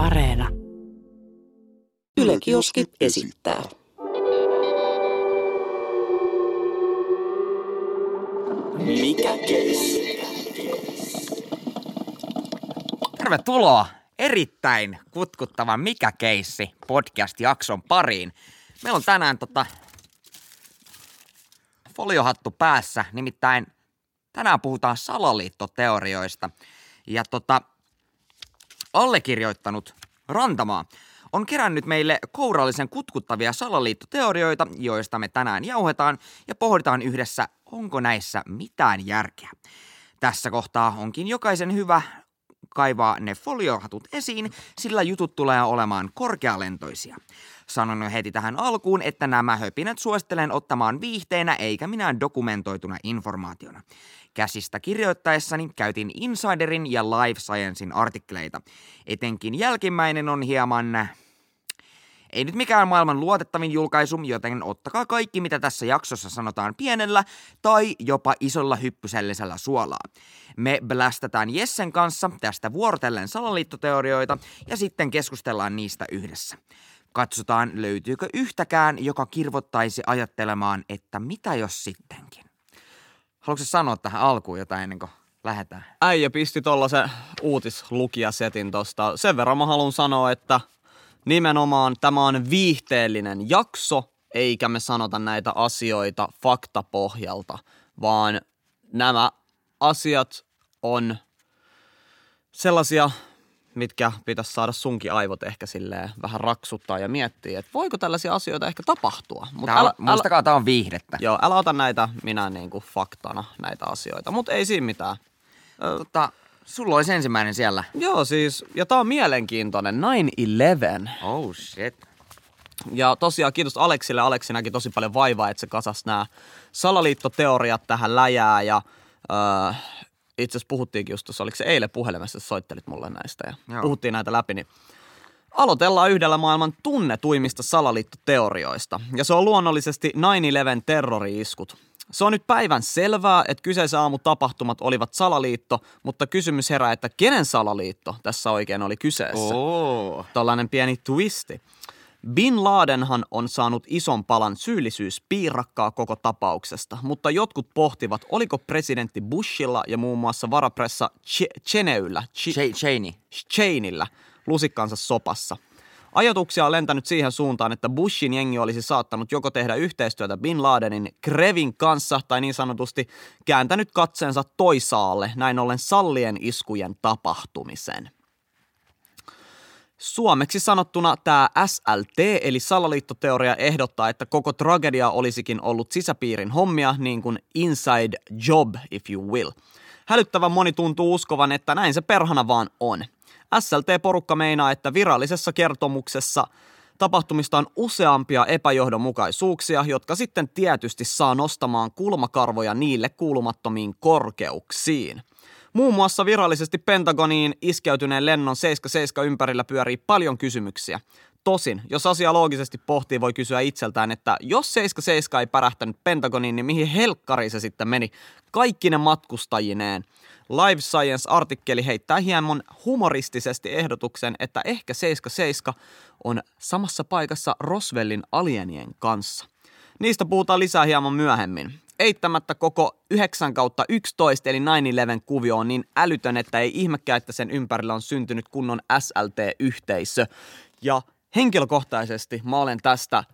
Areena. Yle Kioski esittää. Mikä keissi? Tervetuloa erittäin kutkuttavan Mikä keissi podcast-jakson pariin. Meillä on tänään tota foliohattu päässä, nimittäin tänään puhutaan salaliittoteorioista. Ja tota, allekirjoittanut Rantamaa on kerännyt meille kourallisen kutkuttavia salaliittoteorioita, joista me tänään jauhetaan ja pohditaan yhdessä, onko näissä mitään järkeä. Tässä kohtaa onkin jokaisen hyvä kaivaa ne foliohatut esiin, sillä jutut tulee olemaan korkealentoisia. Sanon jo heti tähän alkuun, että nämä höpinät suosittelen ottamaan viihteenä eikä minään dokumentoituna informaationa. Käsistä kirjoittaessani käytin Insiderin ja Life Sciencein artikkeleita. Etenkin jälkimmäinen on hieman ei nyt mikään maailman luotettavin julkaisu, joten ottakaa kaikki, mitä tässä jaksossa sanotaan pienellä tai jopa isolla hyppysellisellä suolaa. Me blästätään Jessen kanssa tästä vuorotellen salaliittoteorioita ja sitten keskustellaan niistä yhdessä. Katsotaan, löytyykö yhtäkään, joka kirvottaisi ajattelemaan, että mitä jos sittenkin. Haluatko sanoa tähän alkuun jotain ennen kuin lähdetään? Äijä pisti tollasen uutislukijasetin tosta. Sen verran mä haluan sanoa, että nimenomaan tämä on viihteellinen jakso, eikä me sanota näitä asioita faktapohjalta, vaan nämä asiat on sellaisia, mitkä pitäisi saada sunkin aivot ehkä silleen vähän raksuttaa ja miettiä, että voiko tällaisia asioita ehkä tapahtua. Mut tää on, älä, muistakaa, älä, tää on viihdettä. Joo, älä ota näitä minä niin kuin faktana näitä asioita, mutta ei siinä mitään. Tota, sulla olisi ensimmäinen siellä. Joo siis, ja tää on mielenkiintoinen, 9-11. Oh shit. Ja tosiaan kiitos Aleksille. Aleksi näki tosi paljon vaivaa, että se kasas nämä salaliittoteoriat tähän läjää ja öö, itse asiassa puhuttiinkin just tuossa, oliko se eilen puhelimessa, että soittelit mulle näistä ja Joo. puhuttiin näitä läpi, niin aloitellaan yhdellä maailman tunnetuimmista salaliittoteorioista. Ja se on luonnollisesti 9-11 terrori-iskut. Se on nyt päivän selvää, että kyseisen aamu tapahtumat olivat salaliitto, mutta kysymys herää, että kenen salaliitto tässä oikein oli kyseessä? Oh. Tällainen pieni twisti. Bin Ladenhan on saanut ison palan syyllisyyspiirakkaa koko tapauksesta, mutta jotkut pohtivat, oliko presidentti Bushilla ja muun muassa varapressa Ch- Cheneyllä, Ch- Cheney. Cheneyllä lusikkansa sopassa. Ajatuksia on lentänyt siihen suuntaan, että Bushin jengi olisi saattanut joko tehdä yhteistyötä Bin Ladenin Krevin kanssa tai niin sanotusti kääntänyt katseensa toisaalle, näin ollen sallien iskujen tapahtumisen. Suomeksi sanottuna tämä SLT eli salaliittoteoria ehdottaa, että koko tragedia olisikin ollut sisäpiirin hommia, niin kuin inside job if you will. Hälyttävän moni tuntuu uskovan, että näin se perhana vaan on. SLT-porukka meinaa, että virallisessa kertomuksessa tapahtumista on useampia epäjohdonmukaisuuksia, jotka sitten tietysti saa nostamaan kulmakarvoja niille kuulumattomiin korkeuksiin. Muun muassa virallisesti Pentagoniin iskeytyneen lennon 77 ympärillä pyörii paljon kysymyksiä. Tosin, jos asia loogisesti pohtii, voi kysyä itseltään, että jos 77 ei pärähtänyt Pentagoniin, niin mihin helkkariin se sitten meni? Kaikki ne matkustajineen. Live Science-artikkeli heittää hieman humoristisesti ehdotuksen, että ehkä 77 on samassa paikassa Roswellin alienien kanssa. Niistä puhutaan lisää hieman myöhemmin eittämättä koko 9 kautta 11 eli 9-11 kuvio on niin älytön, että ei ihmekään, että sen ympärillä on syntynyt kunnon SLT-yhteisö. Ja henkilökohtaisesti mä olen tästä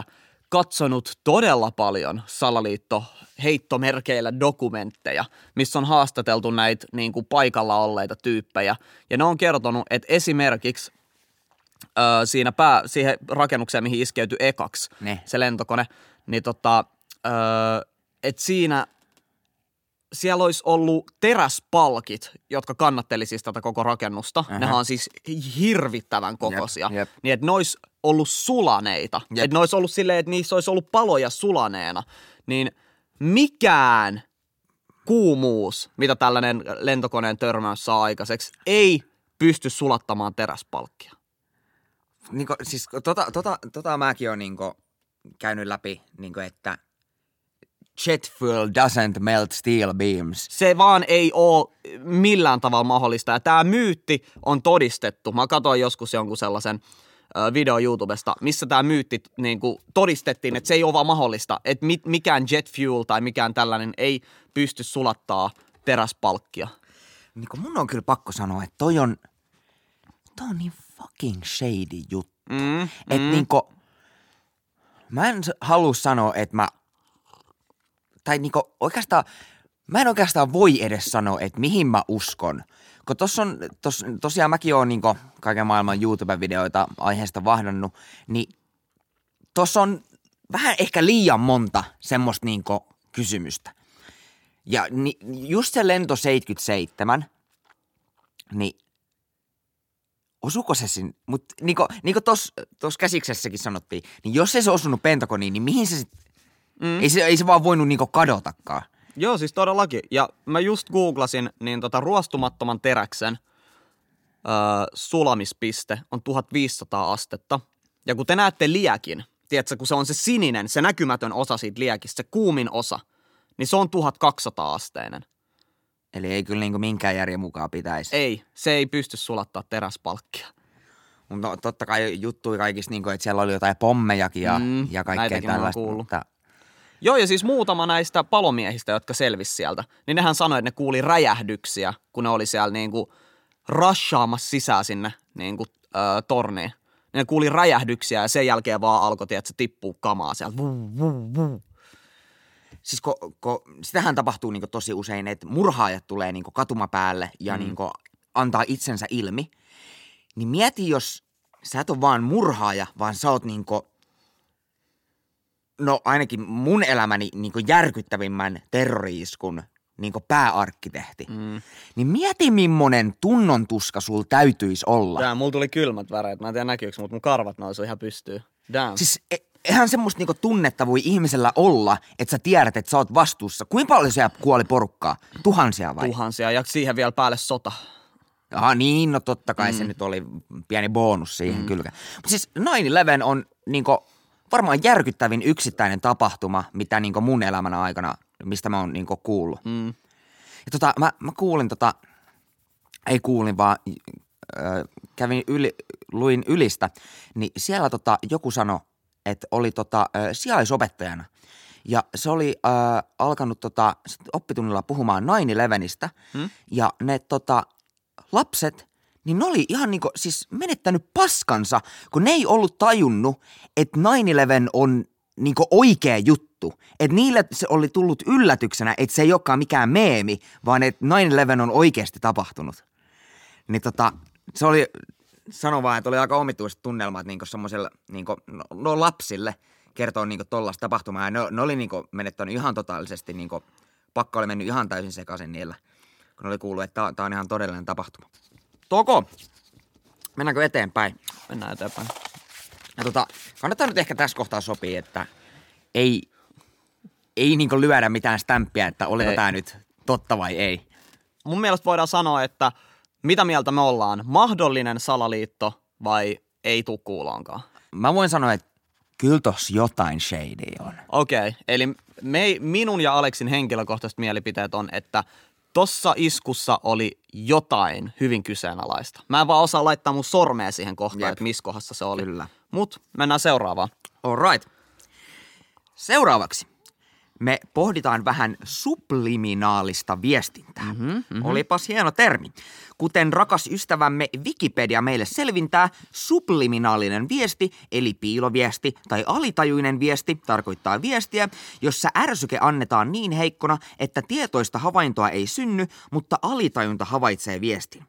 9-11 katsonut todella paljon salaliitto heittomerkeillä dokumentteja, missä on haastateltu näitä niin kuin paikalla olleita tyyppejä. Ja ne on kertonut, että esimerkiksi ö, siinä pää, siihen rakennukseen, mihin iskeytyi ekaksi ne. se lentokone, niin tota, öö, että siinä siellä olisi ollut teräspalkit, jotka kannatteli siis tätä koko rakennusta. Uh-huh. Nehän on siis hirvittävän kokoisia. Jep, jep. Niin, että ne olisi ollut sulaneita. Jep. Että ne olisi ollut silleen, että niissä olisi ollut paloja sulaneena. Niin mikään kuumuus, mitä tällainen lentokoneen törmäys saa aikaiseksi, ei pysty sulattamaan teräspalkkia. Niin siis tota, tota, tota mäkin olen niin käynyt läpi, niin kuin, että jet fuel doesn't melt steel beams. Se vaan ei ole millään tavalla mahdollista. Ja tämä myytti on todistettu. Mä katsoin joskus jonkun sellaisen video YouTubesta, missä tämä myytti niin kuin, todistettiin, että se ei ole vaan mahdollista. Että mi- mikään jet fuel tai mikään tällainen ei pysty sulattaa teräspalkkia. Niin kun mun on kyllä pakko sanoa, että toi on, toi on niin fucking shady juttu. Mm, Että mm. niinku, mä en halua sanoa, että mä, tai niinku oikeastaan, mä en oikeastaan voi edes sanoa, että mihin mä uskon. Kun tossa on, tos, tosiaan mäkin oon niinku kaiken maailman YouTube-videoita aiheesta vahdannut, niin tossa on vähän ehkä liian monta semmoista niinku kysymystä. Ja ni, just se lento 77, niin osuuko se sinne, mutta niinku, niinku tos, tos käsiksessäkin sanottiin, niin jos ei se osunut Pentagoniin, niin mihin se sitten, mm. ei, se, ei se vaan voinut niinku kadotakaan. Joo, siis todellakin. Ja mä just googlasin, niin tota ruostumattoman teräksen öö, sulamispiste on 1500 astetta. Ja kun te näette liäkin, tiedätkö, kun se on se sininen, se näkymätön osa siitä liäkistä, se kuumin osa, niin se on 1200 asteinen. Eli ei kyllä niinku minkään järjen mukaan pitäisi. Ei, se ei pysty sulattaa teräspalkkia. Mutta no, totta kai juttui kaikista, niinku, että siellä oli jotain pommejakin ja, Mm, ja kaikkea tällaista. Mutta Joo, ja siis muutama näistä palomiehistä, jotka selvisi sieltä, niin nehän sanoi, että ne kuuli räjähdyksiä, kun ne oli siellä niinku rushaamassa sisään sinne niinku, ö, torniin. Ne kuuli räjähdyksiä ja sen jälkeen vaan alkoi, että se tippuu kamaa sieltä. Vuu, vuu, vuu. siis ko, ko, sitähän tapahtuu niinku tosi usein, että murhaajat tulee niinku katumapäälle ja mm. niinku antaa itsensä ilmi. Niin mieti, jos sä et ole vaan murhaaja, vaan sä oot niinku, no ainakin mun elämäni niinku järkyttävimmän terroriiskun niinku pääarkkitehti. Mm. Niin mieti, millainen tunnon tuska sul täytyisi olla. Damn, mulla tuli kylmät väreet. Mä en tiedä näkyykö, mutta mun karvat nousuu ihan pystyyn. Damn. Siis e- eihän semmoista niinku tunnetta voi ihmisellä olla, että sä tiedät, että sä oot vastuussa. Kuinka paljon siellä kuoli porukkaa? Tuhansia vai? Tuhansia ja siihen vielä päälle sota. Aha, niin, no totta kai mm. se nyt oli pieni bonus siihen mm. kyllä. Mutta siis 9-11 on niinku, varmaan järkyttävin yksittäinen tapahtuma, mitä niinku mun elämän aikana, mistä mä oon niinku kuullut. Mm. Ja tota, mä, mä kuulin tota, ei kuulin vaan äh, kävin yli, luin ylistä, niin siellä tota, joku sanoi, että oli tota, äh, sijaisopettajana. Ja se oli äh, alkanut tota, sit oppitunnilla puhumaan 9-11, Hmm? ja ne tota, lapset, niin ne oli ihan niinku, siis menettänyt paskansa, kun ne ei ollut tajunnut, että 9-11 on niinku oikea juttu. Että niille se oli tullut yllätyksenä, että se ei olekaan mikään meemi, vaan että 9-11 on oikeasti tapahtunut. Niin tota, se oli, sano vaan, että oli aika omituiset tunnelmat niinku semmoiselle, niinku, no, no lapsille kertoo niinku tollasta tapahtumaa. Ja ne, ne oli niinku menettänyt ihan totaalisesti, niinku, pakka oli mennyt ihan täysin sekaisin niillä, kun ne oli kuullut, että tämä on ihan todellinen tapahtuma. Toko, mennäänkö eteenpäin? Mennään eteenpäin. Ja tota, kannattaa nyt ehkä tässä kohtaa sopia, että ei, ei niinku lyödä mitään stämppiä, että oliko tämä nyt totta vai ei. Mun mielestä voidaan sanoa, että mitä mieltä me ollaan, mahdollinen salaliitto vai ei tuu kuuloonkaan. Mä voin sanoa, että kyllä tossa jotain shady on. Okei, okay, eli me, minun ja Aleksin henkilökohtaiset mielipiteet on, että tossa iskussa oli jotain hyvin kyseenalaista. Mä en vaan osaa laittaa mun sormea siihen kohtaan, Jep. että missä kohdassa se oli. Kyllä. Mut mennään seuraavaan. All right. Seuraavaksi me pohditaan vähän subliminaalista viestintää. Mm-hmm, mm-hmm. Olipas hieno termi. Kuten rakas ystävämme Wikipedia meille selvintää, subliminaalinen viesti, eli piiloviesti tai alitajuinen viesti, tarkoittaa viestiä, jossa ärsyke annetaan niin heikkona, että tietoista havaintoa ei synny, mutta alitajunta havaitsee viestin.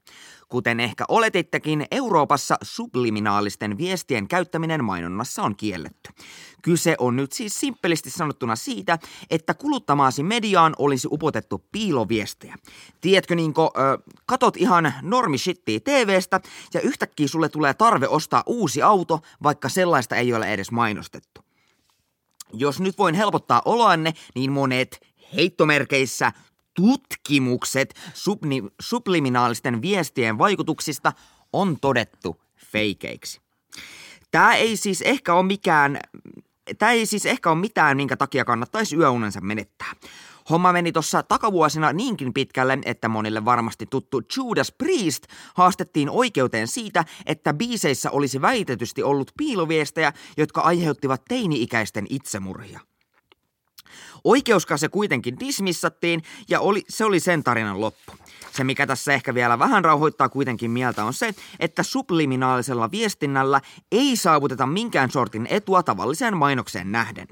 Kuten ehkä oletittekin, Euroopassa subliminaalisten viestien käyttäminen mainonnassa on kielletty. Kyse on nyt siis simppelisti sanottuna siitä, että kuluttamaasi mediaan olisi upotettu piiloviestejä. Tiedätkö niinko, ö, katot ihan normishittiä TVstä ja yhtäkkiä sulle tulee tarve ostaa uusi auto, vaikka sellaista ei ole edes mainostettu. Jos nyt voin helpottaa oloanne, niin monet heittomerkeissä tutkimukset subni, subliminaalisten viestien vaikutuksista on todettu feikeiksi. Tämä ei siis ehkä ole mikään tämä ei siis ehkä ole mitään, minkä takia kannattaisi yöunensa menettää. Homma meni tuossa takavuosina niinkin pitkälle, että monille varmasti tuttu Judas Priest haastettiin oikeuteen siitä, että biiseissä olisi väitetysti ollut piiloviestejä, jotka aiheuttivat teini-ikäisten itsemurhia. Oikeuskase kuitenkin dismissattiin ja oli, se oli sen tarinan loppu. Se, mikä tässä ehkä vielä vähän rauhoittaa kuitenkin mieltä, on se, että subliminaalisella viestinnällä ei saavuteta minkään sortin etua tavalliseen mainokseen nähden.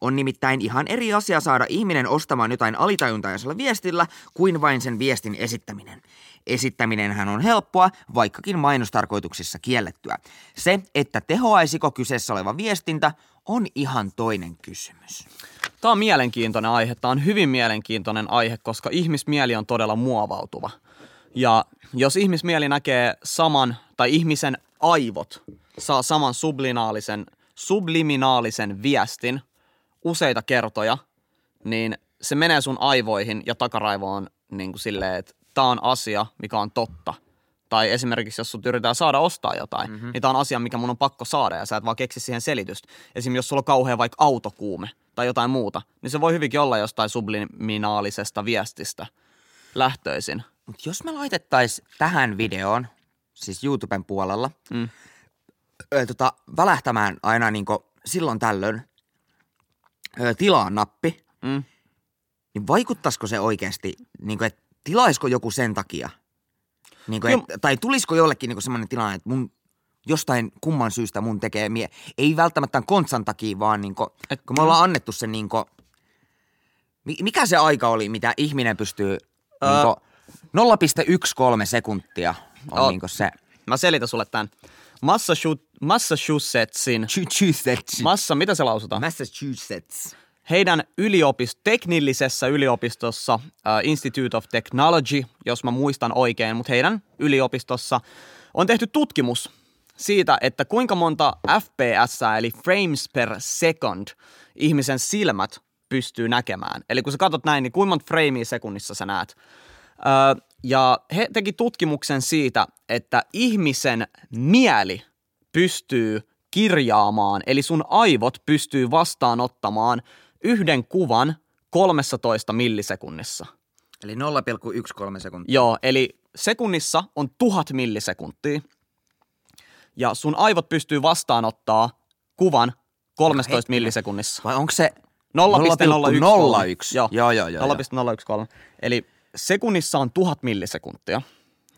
On nimittäin ihan eri asia saada ihminen ostamaan jotain alitajuntaisella viestillä kuin vain sen viestin esittäminen. Esittäminenhän on helppoa, vaikkakin mainostarkoituksissa kiellettyä. Se, että tehoaisiko kyseessä oleva viestintä, on ihan toinen kysymys. Tämä on mielenkiintoinen aihe. Tämä on hyvin mielenkiintoinen aihe, koska ihmismieli on todella muovautuva. Ja jos ihmismieli näkee saman, tai ihmisen aivot saa saman sublinaalisen, subliminaalisen viestin useita kertoja, niin se menee sun aivoihin ja takaraivoon niin kuin silleen, että tämä on asia, mikä on totta. Tai esimerkiksi, jos sut yritetään saada ostaa jotain, mm-hmm. niin tämä on asia, mikä mun on pakko saada ja sä et vaan keksi siihen selitystä. Esimerkiksi jos sulla on kauhean vaikka autokuume tai jotain muuta, niin se voi hyvinkin olla jostain subliminaalisesta viestistä lähtöisin. Mut jos me laitettaisiin tähän videoon, siis YouTuben puolella, Mm. ö, tota, välähtämään aina niinku silloin tällöin ö, tilaan nappi, Mm. niin vaikuttaisiko se oikeasti, niinku, että tilaisiko joku sen takia? Niinku, Kyllä- et, tai tulisiko jollekin niinku semmoinen tilanne, että mun jostain kumman syystä mun tekee mie... Ei välttämättä kontsan takia, vaan niinku, Et- kun me ollaan annettu se niinku... mi- Mikä se aika oli, mitä ihminen pystyy... Niinku, 0,13 sekuntia on Ö, niinku se... Mä selitän sulle tämän. Massachu- Massachusettsin, Massachusetts. massa, mitä se lausutaan? Massachusetts. Heidän yliopisto, teknillisessä yliopistossa, uh, Institute of Technology, jos mä muistan oikein, mutta heidän yliopistossa on tehty tutkimus siitä, että kuinka monta FPS, eli frames per second, ihmisen silmät pystyy näkemään. Eli kun sä katsot näin, niin kuinka monta framea sekunnissa sä näet. Öö, ja he teki tutkimuksen siitä, että ihmisen mieli pystyy kirjaamaan, eli sun aivot pystyy vastaanottamaan yhden kuvan 13 millisekunnissa. Eli 0,13 sekuntia. Joo, eli sekunnissa on tuhat millisekuntia. Ja sun aivot pystyy vastaanottaa kuvan 13 hetkinen. millisekunnissa. Vai onko se 0,013. Joo, joo, joo. joo. 0,013. Eli sekunnissa on tuhat millisekuntia.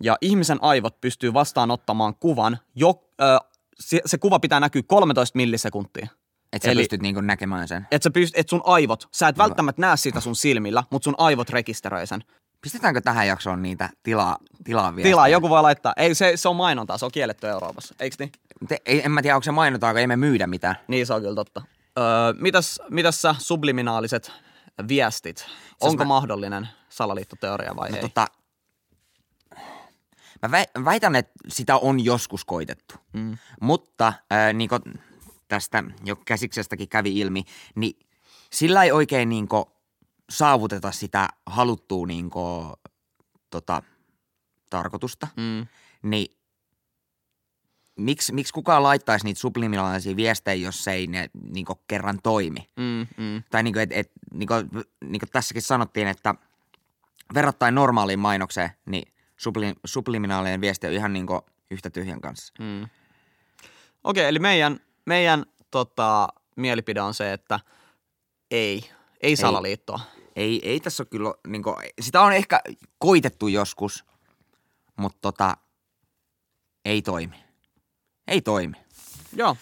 Ja ihmisen aivot pystyy vastaanottamaan kuvan, jo, ö, se, se kuva pitää näkyä 13 millisekuntia. Että sä Eli- pystyt niinku näkemään sen. Että pyst, et sun aivot, sä et välttämättä näe sitä sun silmillä, mutta sun aivot rekisteröi sen. Pistetäänkö tähän jaksoon niitä tilaa, tilaa viestejä? Tilaa, joku voi laittaa. Ei, se, se on mainontaa, se on kielletty Euroopassa, eikö niin? Te, ei, en mä tiedä, onko se mainotaanko, ei me myydä mitään. Niin, se on kyllä totta. Öö, mitäs, mitäs sä subliminaaliset viestit? Onko mä- mahdollinen salaliittoteoria vai No, ei? tota, mä vä- väitän, että sitä on joskus koitettu. Mm. Mutta äh, niin kuin tästä jo käsiksestäkin kävi ilmi, niin sillä ei oikein niin kuin, saavuteta sitä haluttua niin kuin, tota, tarkoitusta. Mm. Niin miksi, miksi kukaan laittaisi niitä subliminaalisia viestejä, jos ei ne niin kerran toimi? Mm, mm. Tai niin kuin, et, et, niin kuin, niin kuin tässäkin sanottiin, että verrattain normaaliin mainokseen, niin subli, subliminaalinen viesti on ihan niin kuin yhtä tyhjän kanssa. Mm. Okei, eli meidän, meidän tota, mielipide on se, että ei, ei salaliittoa. Ei, ei tässä ole kyllä, niin kuin, sitä on ehkä koitettu joskus, mutta tota, ei toimi. Ei toimi. Joo,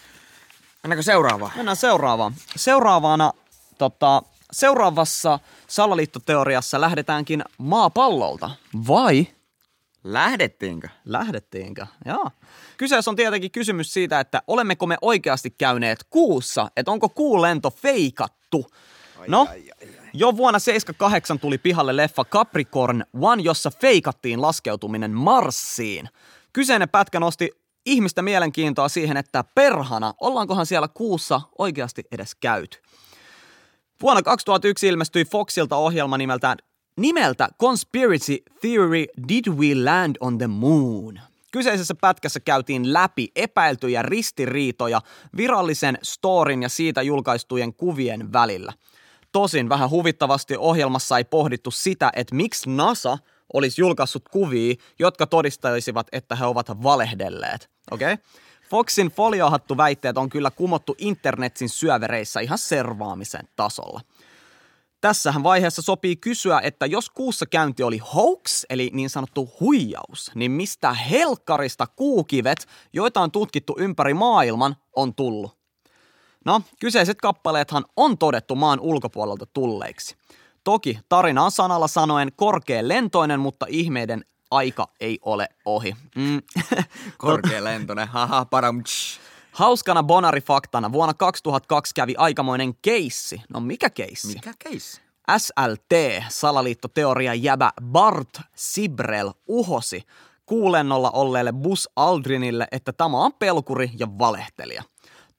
Mennäänkö seuraavaan? mennään seuraavaan. Seuraavana, tota, seuraavassa salaliittoteoriassa lähdetäänkin maapallolta. Vai Lähdettiinkö? Lähdettiinkö? Joo. Kyseessä on tietenkin kysymys siitä, että olemmeko me oikeasti käyneet kuussa, että onko kuun lento feikattu. No, jo vuonna 78 tuli pihalle leffa Capricorn One, jossa feikattiin laskeutuminen Marsiin. Kyseinen pätkä nosti ihmistä mielenkiintoa siihen, että perhana, ollaankohan siellä kuussa oikeasti edes käyty. Vuonna 2001 ilmestyi Foxilta ohjelma nimeltään, nimeltä Conspiracy Theory Did We Land on the Moon? Kyseisessä pätkässä käytiin läpi epäiltyjä ristiriitoja virallisen storin ja siitä julkaistujen kuvien välillä. Tosin vähän huvittavasti ohjelmassa ei pohdittu sitä, että miksi NASA olisi julkaissut kuvia, jotka todistaisivat, että he ovat valehdelleet. Okei? Okay? Foxin foliohattu väitteet on kyllä kumottu internetin syövereissä ihan servaamisen tasolla. Tässähän vaiheessa sopii kysyä, että jos kuussa käynti oli hoax, eli niin sanottu huijaus, niin mistä helkkarista kuukivet, joita on tutkittu ympäri maailman, on tullut? No, kyseiset kappaleethan on todettu maan ulkopuolelta tulleiksi. Toki tarina on sanalla sanoen korkea lentoinen, mutta ihmeiden aika ei ole ohi. Mm. Korkea lentoinen, haha, param. Hauskana bonarifaktana vuonna 2002 kävi aikamoinen keissi. No mikä keissi? Mikä case? SLT, salaliittoteoria jäbä Bart Sibrel uhosi kuulennolla olleelle Bus Aldrinille, että tämä on pelkuri ja valehtelija.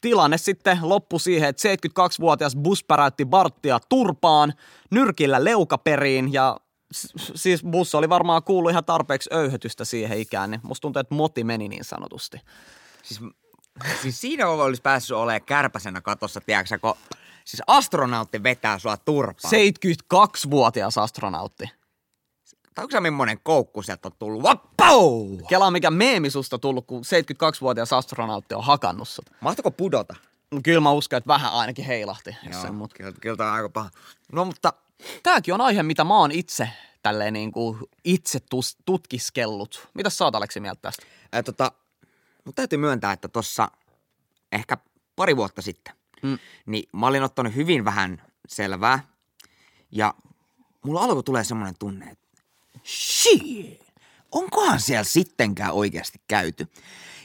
Tilanne sitten loppui siihen, että 72-vuotias Bus päräytti Barttia turpaan, nyrkillä leukaperiin ja siis Bus oli varmaan kuullut ihan tarpeeksi öyhötystä siihen ikään, niin musta tuntuu, että moti meni niin sanotusti. Siis, siis siinä olisi päässyt olemaan kärpäsenä katossa, tiedätkö kun siis astronautti vetää sua turpaan. 72-vuotias astronautti. Tai onko se millainen koukku sieltä on tullut? Vappau! Kelaa mikä meemi susta tullut, kun 72-vuotias astronautti on hakannut sut. Mahtako pudota? No, kyllä mä uskon, että vähän ainakin heilahti. Joo, sen, mut. kyllä, kyllä tää on aika paha. No mutta Tääkin on aihe, mitä mä oon itse tälleen niin kuin itse tutkiskellut. Mitä sä oot Aleksi mieltä tästä? ää, tota, mun täytyy myöntää, että tossa ehkä pari vuotta sitten, mm. niin mä olin ottanut hyvin vähän selvää. Ja mulla alkoi tulee semmoinen tunne, että shit, onkohan siellä sittenkään oikeasti käyty?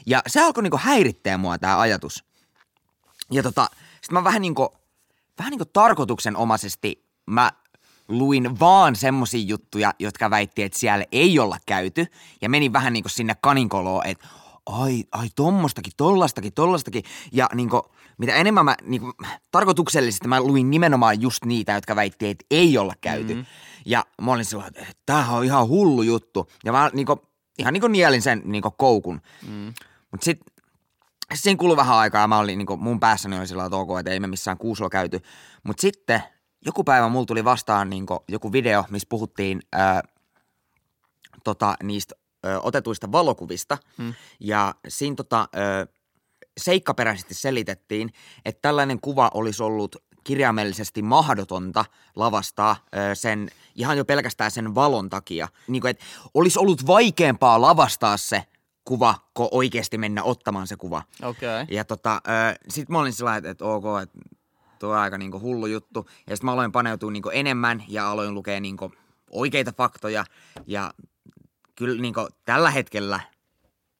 Ja se alkoi niinku häirittää mua tämä ajatus. Ja tota, sit mä vähän niinku, vähän niinku tarkoituksenomaisesti mä luin vaan semmosia juttuja, jotka väitti, että siellä ei olla käyty. Ja menin vähän niinku sinne kaninkoloon, että ai, ai tommostakin, tollastakin, tollastakin. Ja niinku, mitä enemmän mä niinku, tarkoituksellisesti mä luin nimenomaan just niitä, jotka väitti, että ei olla käyty. Mm-hmm. Ja mä olin sellainen, että tämähän on ihan hullu juttu. Ja mä niinku, ihan niinku nielin sen niinku koukun. Mm. Mutta sitten siinä kului vähän aikaa mä olin, niin mun päässäni oli sillä ok, että ei me missään kuusolla käyty. Mutta sitten joku päivä mulla tuli vastaan niin joku video, missä puhuttiin ää, tota, niistä ö, otetuista valokuvista. Hmm. Ja siinä tota, ö, seikkaperäisesti selitettiin, että tällainen kuva olisi ollut kirjaimellisesti mahdotonta lavastaa ö, sen, ihan jo pelkästään sen valon takia. Niin kuin, että olisi ollut vaikeampaa lavastaa se kuva, kuin oikeasti mennä ottamaan se kuva. Okei. Okay. Ja tota, sit mä olin sillä että, että ok, että tuo on aika niinku hullu juttu. Ja sitten mä aloin paneutua niinku enemmän ja aloin lukea niinku oikeita faktoja. Ja kyllä niinku tällä hetkellä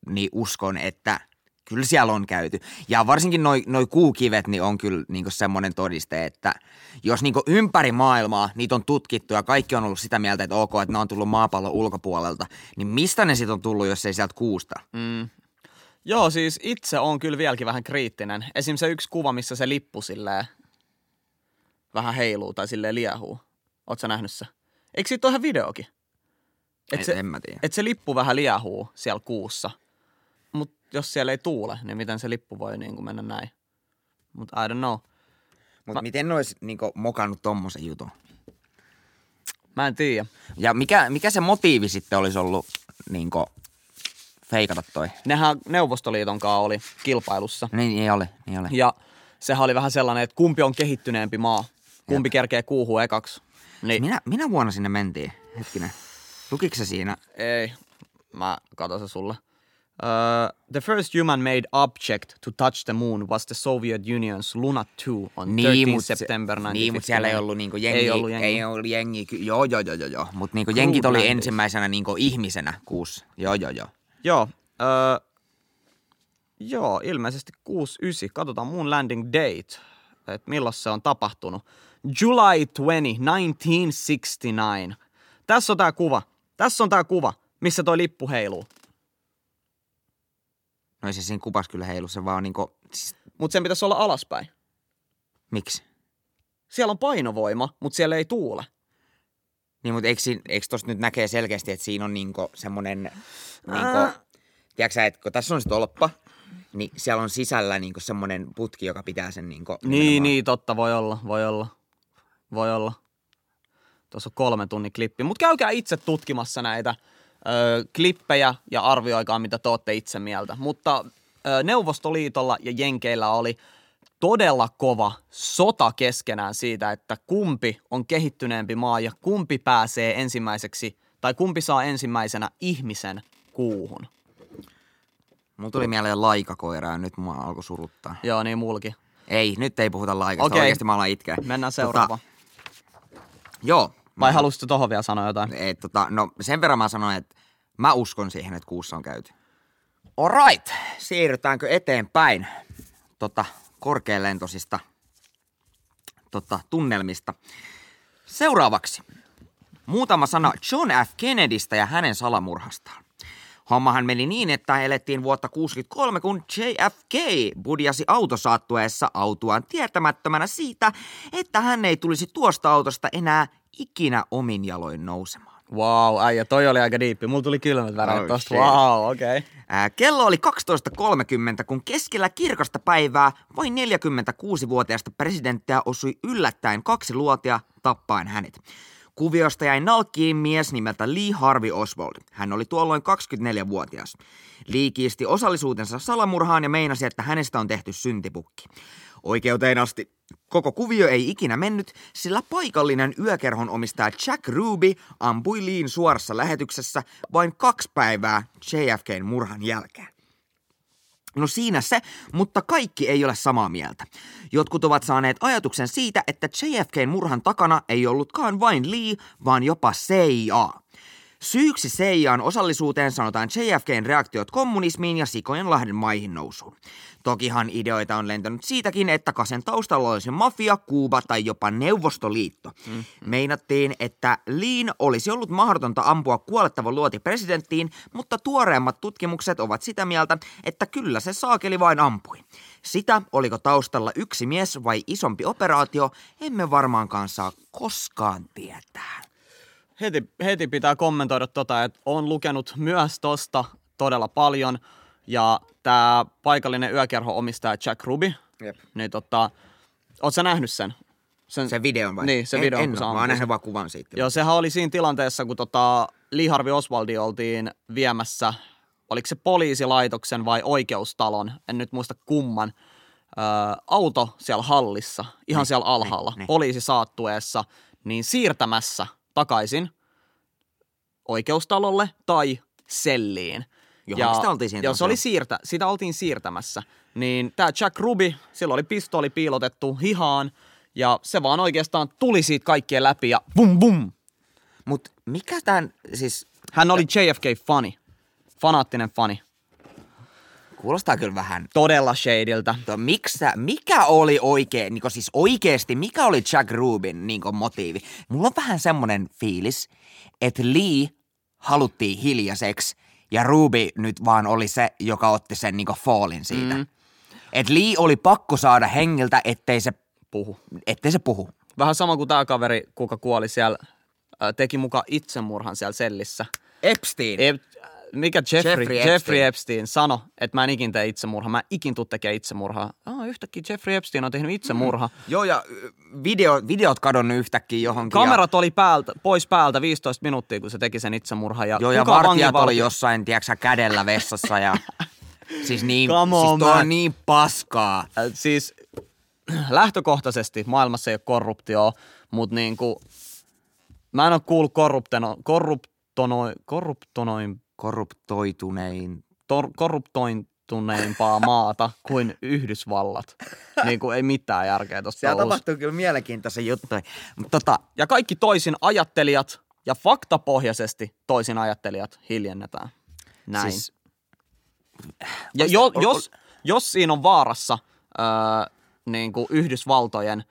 niin uskon, että kyllä siellä on käyty. Ja varsinkin noi, noi kuukivet niin on kyllä niinku semmoinen todiste, että jos niinku ympäri maailmaa niitä on tutkittu ja kaikki on ollut sitä mieltä, että ok, että ne on tullut maapallon ulkopuolelta, niin mistä ne sitten on tullut, jos ei sieltä kuusta? Mm. Joo, siis itse on kyllä vieläkin vähän kriittinen. Esim. se yksi kuva, missä se lippu silleen vähän heiluu tai silleen liehuu. Sä nähnyt se? Eikö siitä ole ihan videokin? Et se, en mä tiedä. Et se lippu vähän liehuu siellä kuussa. Mutta jos siellä ei tuule, niin miten se lippu voi niin kuin mennä näin? Mutta I don't know. Mutta Mä- miten ne olisi niinku mokannut tommosen jutun? Mä en tiedä. Ja mikä, mikä se motiivi sitten olisi ollut niinku feikata toi? Nehän Neuvostoliiton kanssa oli kilpailussa. Niin, ei ole, ei ole. Ja sehän oli vähän sellainen, että kumpi on kehittyneempi maa. Kumpi kerkee kuuhun ekaksi. Niin, Minä, minä vuonna sinne mentiin? Hetkinen. Lukiko se siinä? Ei, mä katon se sulle. Uh, the first human-made object to touch the moon was the Soviet Union's Luna 2 on 13 mut se- September 1959. Niin, mutta siellä ei ollut niinku jengi. Ei ollut jengi. Ei ollut jengi. Joo, joo, joo, joo, joo. Mutta niinku jenkit oli ensimmäisenä niinku ihmisenä kuussa. Joo, joo, joo. Joo, uh, joo, ilmeisesti 69. Katsotaan moon landing date, että milloin se on tapahtunut. July 20, 1969. Tässä on tää kuva. Tässä on tää kuva, missä toi lippu heiluu. No ei se siinä kupas kyllä heilu, se vaan niinku, siis, Mutta sen pitäisi olla alaspäin. miksi? Siellä on painovoima, mutta siellä ei tuule. Niin, mutta eikö, eikö tosta nyt näkee selkeästi, että siinä on niinku semmonen, niinku, tiedätkö sä, että kun tässä on se tolppa, niin siellä on sisällä niinku semmoinen putki, joka pitää sen niinku... Niin, niin, totta, voi olla, voi olla, voi olla. Tuossa on kolme tunnin klippi. Mutta käykää itse tutkimassa näitä ö, klippejä ja arvioikaa, mitä te olette itse mieltä. Mutta ö, Neuvostoliitolla ja Jenkeillä oli todella kova sota keskenään siitä, että kumpi on kehittyneempi maa ja kumpi pääsee ensimmäiseksi, tai kumpi saa ensimmäisenä ihmisen kuuhun. Mulla tuli mieleen laikakoira ja nyt mua alkoi suruttaa. Joo, niin mulki. Ei, nyt ei puhuta laikasta. Okei. Oikeasti mä alan itkeä. Mennään seuraavaan. Tota, joo. Vai halusitko tohon vielä sanoa jotain? Et, tota, no sen verran mä sanon, että mä uskon siihen, että kuussa on käyty. Alright, siirrytäänkö eteenpäin tota, korkealentoisista tota, tunnelmista. Seuraavaksi muutama sana John F. Kennedystä ja hänen salamurhastaan. Hommahan meni niin, että elettiin vuotta 63, kun JFK budjasi autosaattueessa autuaan tietämättömänä siitä, että hän ei tulisi tuosta autosta enää ikinä omin jaloin nousemaan. Wow, äijä, toi oli aika diippi. Mulla tuli kylmät väreet Oh, tosta. shit. Wow, okei. Okay. Ää, kello oli 12.30, kun keskellä kirkasta päivää vain 46-vuotiaasta presidenttiä osui yllättäen kaksi luotia tappaen hänet. Kuviosta jäi nalkkiin mies nimeltä Lee Harvey Oswald. Hän oli tuolloin 24-vuotias. Lee kiisti osallisuutensa salamurhaan ja meinasi, että hänestä on tehty syntipukki. Oikeuteen asti koko kuvio ei ikinä mennyt, sillä paikallinen yökerhon omistaja Jack Ruby ampui Leen suorassa lähetyksessä vain kaksi päivää JFKn murhan jälkeen. No siinä se, mutta kaikki ei ole samaa mieltä. Jotkut ovat saaneet ajatuksen siitä, että JFKn murhan takana ei ollutkaan vain Lee, vaan jopa CIA. Syyksi CIAn osallisuuteen sanotaan JFKn reaktiot kommunismiin ja Sikojenlahden maihin nousuun. Tokihan ideoita on lentänyt siitäkin, että kasen taustalla olisi mafia, Kuuba tai jopa Neuvostoliitto. Mm. Meinattiin, että Liin olisi ollut mahdotonta ampua kuolettava luoti presidenttiin, mutta tuoreemmat tutkimukset ovat sitä mieltä, että kyllä se saakeli vain ampui. Sitä, oliko taustalla yksi mies vai isompi operaatio, emme varmaankaan saa koskaan tietää. Heti, heti pitää kommentoida tota, että on lukenut myös tosta todella paljon. Ja tämä paikallinen yökerho omistaja Jack Ruby, Jep. niin tota, oot sä nähnyt sen? sen Se videon vai? Niin, se en, video, En, en ole, mä oon sen. nähnyt vaan kuvan siitä. Joo, sehän oli siinä tilanteessa, kun tota Lee Harvey Oswaldi oltiin viemässä, oliko se poliisilaitoksen vai oikeustalon, en nyt muista kumman, ö, auto siellä hallissa, ihan Niin, siellä alhaalla, niin, niin. poliisi saattueessa, niin siirtämässä takaisin oikeustalolle tai selliin. Johonkin sitä oltiin siinä Joo, se oli siirtä, sitä oltiin siirtämässä. Niin tämä Jack Ruby, sillä oli pistooli piilotettu hihaan, ja se vaan oikeastaan tuli siitä kaikkien läpi ja bum bum. Mut mikä tämän, siis Hän oli JFK-fani. Fanaattinen fani. Kuulostaa kyllä vähän Todella shadiltä. To, miksä, mikä oli oikein, niin siis oikeesti, mikä oli Jack Rubin niin motiivi? Mulla on vähän semmonen fiilis, että Lee haluttiin hiljaiseksi ja Ruby nyt vaan oli se, joka otti sen niin fallin siitä. Mm. Et Lee oli pakko saada hengiltä, ettei se, Puhu. ettei se puhu. Vähän sama kuin tämä kaveri, kuka kuoli siellä, äh, teki muka itsemurhan siellä sellissä. Epstein. E- mikä Jeffrey, Jeffrey Jeffrey, Epstein. Epstein. Epstein sano, että mä en ikin tee itsemurhaa, mä en ikin tuu tekemään itsemurhaa. Ah, yhtäkkiä Jeffrey Epstein on tehnyt itsemurha. Mm. Joo, ja video, videot kadonnut yhtäkkiä johonkin. Kamerat oli päältä, pois päältä 15 minuuttia, kun se teki sen itsemurhan. Ja, Joo, ja vartijat oli jossain, tiedätkö kädellä vessassa ja... Siis niin, Come on, siis toi man. on niin paskaa. Äh, siis lähtökohtaisesti maailmassa ei ole korruptio, mutta niin kuin, mä en ole kuullut korrupteno, korruptonoi, korruptonoin, Korruptoitunein. tor, korruptointuneimpaa maata kuin Yhdysvallat. Niin kuin ei mitään järkeä tuosta Siellä tapahtuu kyllä mielenkiintoisia juttuja. Mutta tota, Ja kaikki toisin ajattelijat ja faktapohjaisesti toisin ajattelijat hiljennetään. Näin. Siis, ja jo, jos, jos siinä on vaarassa öö, niin kuin Yhdysvaltojen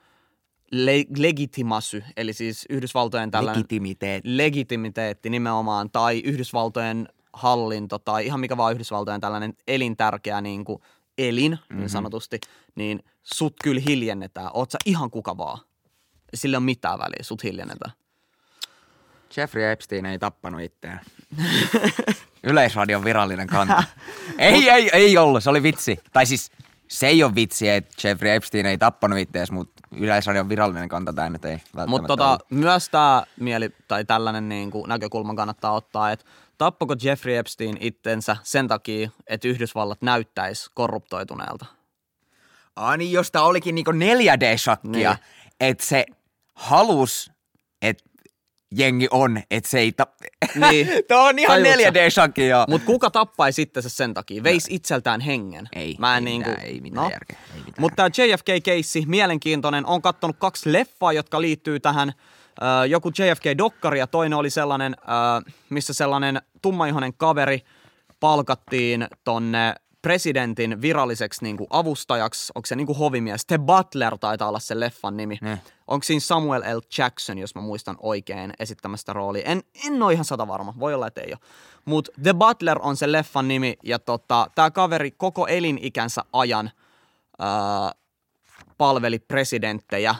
le- legitimasy, eli siis Yhdysvaltojen tällainen legitimiteet. legitimiteetti nimenomaan, tai Yhdysvaltojen hallinto, tai ihan mikä vaan Yhdysvaltojen tällainen elintärkeä niin kuin elin, mm-hmm. niin sanotusti, niin sut kyllä hiljennetään. Oot sä ihan kuka vaan. Sillä ei ole mitään väliä, sut hiljennetään. Jeffrey Epstein ei tappanut itseään. Yleisradion virallinen kanta. ei, ei, ei ollut, se oli vitsi. Tai siis se ei ole vitsi, että Jeffrey Epstein ei tappanut itseäsi, mutta Yleisradion virallinen kanta tämä nyt ei välttämättä Mutta tota, ollut. myös tämä mieli tai tällainen niin kuin näkökulma kannattaa ottaa, että tappako Jeffrey Epstein itsensä sen takia, että Yhdysvallat näyttäisi korruptoituneelta? Aa niin, jos tää olikin niinku 4D-shakkia, Niin. että se halus, että jengi on, että se ei ta... Niin. Tuo on ihan Tajuut sä? 4D-shakki, joo. Mutta kuka tappaisi sitten sen takia? Veis itseltään hengen. Ei, Mä en ei niinku, mitään, ei mitään järkeä, ei mitään Mutta tämä JFK-keissi, mielenkiintoinen. on kattonut kaksi leffaa, jotka liittyy tähän. Ö, joku JFK-dokkari ja toinen oli sellainen, ö, missä sellainen tummaihoinen kaveri palkattiin tonne presidentin viralliseksi niinku avustajaksi. Onko se niinku hovimies? The Butler taitaa olla se leffan nimi. Ne. Onko siinä Samuel L. Jackson, jos mä muistan oikein, esittämästä roolia? En, en ole ihan sata varma, voi olla, että ei ole. Mutta The Butler on se leffan nimi, ja tota, tämä kaveri koko elinikänsä ajan ää, palveli presidenttejä,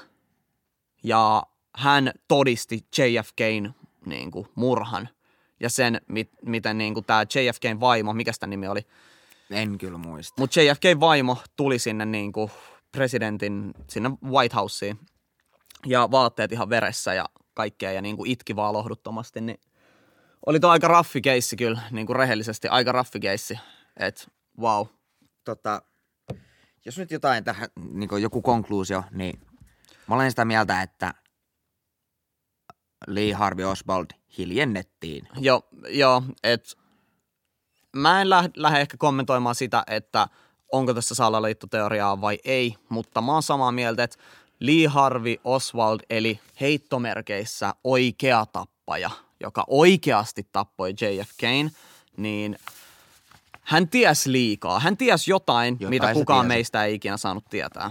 ja hän todisti JFKn niin kuin, murhan. Ja sen, mit, miten niin kuin, tämä JFKn vaimo, mikä sitä nimi oli, En kyllä muista. mutta JFK vaimo tuli sinne niin kuin presidentin, sinne White Houseen ja vaatteet ihan veressä ja kaikkea ja niin kuin itki vaan lohduttomasti, niin oli tuo aika raffi keissi kyllä, niin kuin rehellisesti aika raffi keissi, että wow. tota, jos nyt jotain tähän, niin joku konkluusio, niin mä olen sitä mieltä, että Lee Harvey Oswald hiljennettiin. Jo, joo, että mä en lähde, lähde ehkä kommentoimaan sitä, että onko tässä salaliittoteoriaa vai ei, mutta mä oon samaa mieltä, että Lee Harvey Oswald eli heittomerkeissä oikea tappaja, joka oikeasti tappoi JFKn, niin hän ties liikaa. Hän ties jotain, Jotain mitä kukaan tiesi. meistä ei ikinä saanut tietää.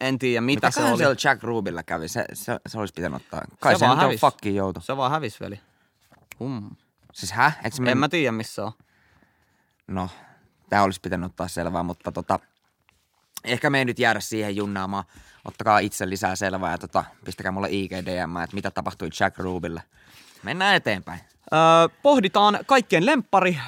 En tiedä, mitä Mitä se oli. siellä Jack Rubilla kävi? Se, se, se olisi pitänyt ottaa. Kai Se se, vaan nyt on fucking joutu. Se vaan hävisi, veli. Hum. Siis hä? Eikö se En mä tiedä, missä on. No, tää olisi pitänyt ottaa selvää, mutta tota, ehkä me ei nyt jäädä siihen junnaamaan. Ottakaa itse lisää selvää ja tota, pistäkää mulle IGDM, että mitä tapahtui Jack Rubille. Mennään eteenpäin. Öö, pohditaan kaikkien lemppari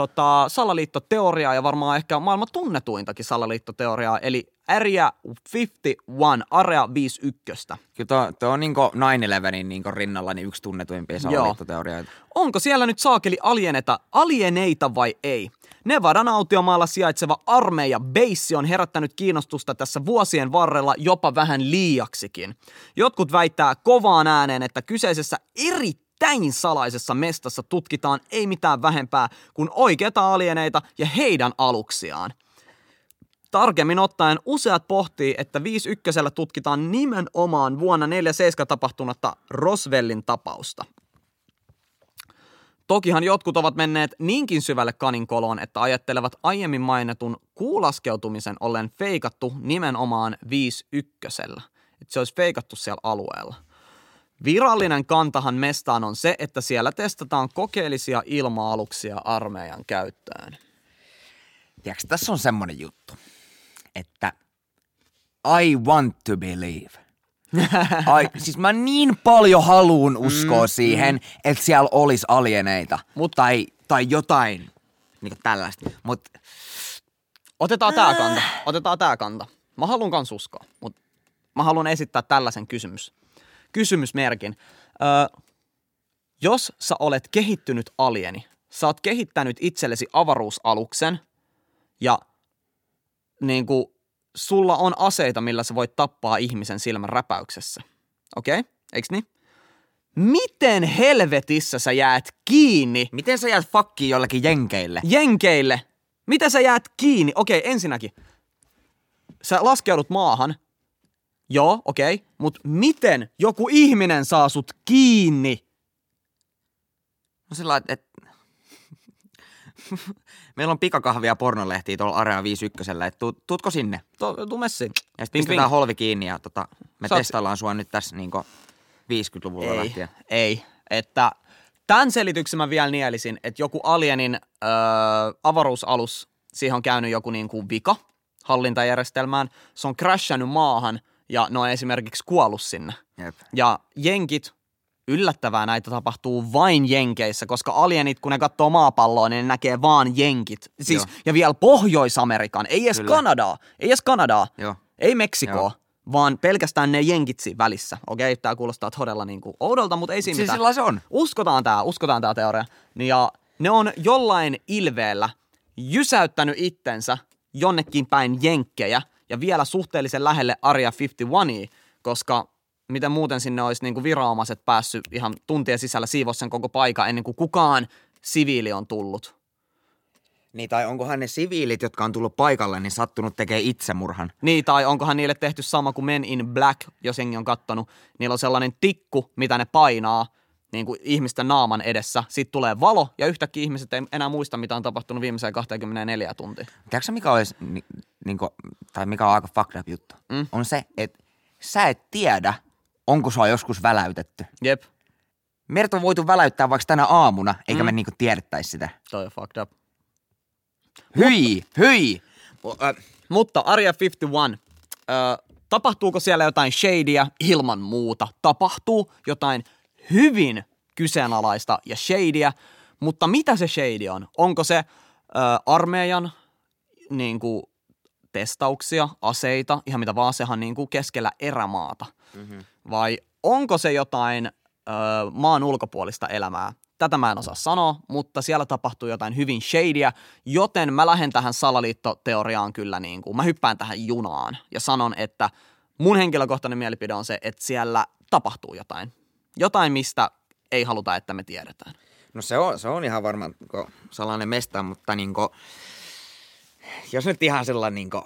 tota, salaliittoteoriaa ja varmaan ehkä maailman tunnetuintakin salaliittoteoriaa, eli Area 51, Area 51. Kyllä tuo, on niinku 9-11 niinku rinnalla niin yksi tunnetuimpia salaliittoteorioita. Onko siellä nyt saakeli alieneta, alieneita vai ei? Nevadan autiomaalla sijaitseva armeija Base on herättänyt kiinnostusta tässä vuosien varrella jopa vähän liiaksikin. Jotkut väittää kovaan ääneen, että kyseisessä erittäin salaisessa mestassa tutkitaan ei mitään vähempää kuin oikeita alieneita ja heidän aluksiaan. Tarkemmin ottaen useat pohtii, että 51 tutkitaan nimenomaan vuonna 47 tapahtunutta Roswellin tapausta. Tokihan jotkut ovat menneet niinkin syvälle kaninkoloon, että ajattelevat aiemmin mainitun kuulaskeutumisen ollen feikattu nimenomaan 51 Että se olisi feikattu siellä alueella. Virallinen kantahan mestaan on se, että siellä testataan kokeellisia ilma-aluksia armeijan käyttöön. Tiedätkö, tässä on semmonen juttu, että I want to believe. Ai, siis mä niin paljon haluun uskoa mm, siihen, mm. että siellä olisi alieneita. Mut, tai, tai jotain niin tällaista. Mutta Otetaan tää kanta. Otetaan tää kanta. Mä haluan kans uskoa, mutta mä haluan esittää tällaisen kysymys. Kysymysmerkin. Öö, jos sä olet kehittynyt alieni, sä oot kehittänyt itsellesi avaruusaluksen ja niin kuin, sulla on aseita, millä sä voit tappaa ihmisen silmän räpäyksessä. Okei? Okay? Eiks niin? Miten helvetissä sä jäät kiinni miten sä jäät fakkiin jollekin jenkeille? jenkeille. Mitä sä jäät kiinni? Okei, ensinnäkin. Sä laskeudut maahan. Joo, okei. Mutta miten joku ihminen saa sut kiinni? No sillä että... Meillä on pikakahvia pornolehtiä tuolla Area 51, että tu, tuutko sinne? To, tuu messiin. Ja sitten pistetään vink. holvi kiinni ja tota, me oot- testaillaan sua nyt tässä niinku 50-luvulla Ei, lähtien. ei. Että tämän selityksen mä vielä nielisin, että joku alienin öö, avaruusalus, siihen on käynyt joku niin kuin vika hallintajärjestelmään. Se on crashannut maahan ja ne on esimerkiksi kuollut sinne. Jep. Ja jenkit yllättävää näitä tapahtuu vain Jenkeissä, koska alienit, kun ne katsoo maapalloa, niin ne näkee vaan Jenkit. Siis, Joo. ja vielä Pohjois-Amerikan, ei edes Kyllä. Kanadaa, ei edes Kanadaa, Joo. ei Meksikoa. Joo. vaan pelkästään ne jenkitsi välissä. Okei, tämä kuulostaa todella niin kuin oudolta, mutta ei siinä Siis mitään. sillä se on. Uskotaan tämä, uskotaan tämä teoria. Niin Ja ne on jollain ilveellä jysäyttänyt itsensä jonnekin päin jenkkejä ja vielä suhteellisen lähelle Area 51, koska miten muuten sinne olisi niin kuin viranomaiset päässyt ihan tuntien sisällä siivoa sen koko paikan ennen kuin kukaan siviili on tullut. Niin, tai onkohan ne siviilit, jotka on tullut paikalle, niin sattunut tekemään itsemurhan? Niin, tai onkohan niille tehty sama kuin Men in Black, jos jengi on kattonut. Niillä on sellainen tikku, mitä ne painaa niin kuin ihmisten naaman edessä. Sitten tulee valo, ja yhtäkkiä ihmiset ei enää muista, mitä on tapahtunut viimeiseen 24 tuntia. Tiedätkö mikä olisi, ni, niinku, tai mikä on aika fucked up juttu? Mm. On se, että sä et tiedä, onko sua joskus väläytetty. Jep, Meidät on voitu väläyttää vaikka tänä aamuna, eikä Mm. me niinku tiedettäisi sitä. toi on fucked up. Hyi, hyi! O, ä, Mutta Area 51, ö, tapahtuuko siellä jotain shadyä? Ilman muuta. Tapahtuu jotain hyvin kyseenalaista ja shadyä, mutta mitä se shady on? Onko se ö, armeijan niin kuin, testauksia, aseita, ihan mitä vaan sehän niin kuin keskellä erämaata? Mm-hmm. Vai onko se jotain ö, maan ulkopuolista elämää? Tätä mä en osaa sanoa, mutta siellä tapahtuu jotain hyvin shadyä, joten mä lähden tähän salaliittoteoriaan kyllä niin kuin, mä hyppään tähän junaan ja sanon, että mun henkilökohtainen mielipide on se, että siellä tapahtuu jotain. Jotain, mistä ei haluta, että me tiedetään. No se on, se on ihan varmaan niinku salainen mesta, mutta niinku, jos nyt ihan sellainen niinku,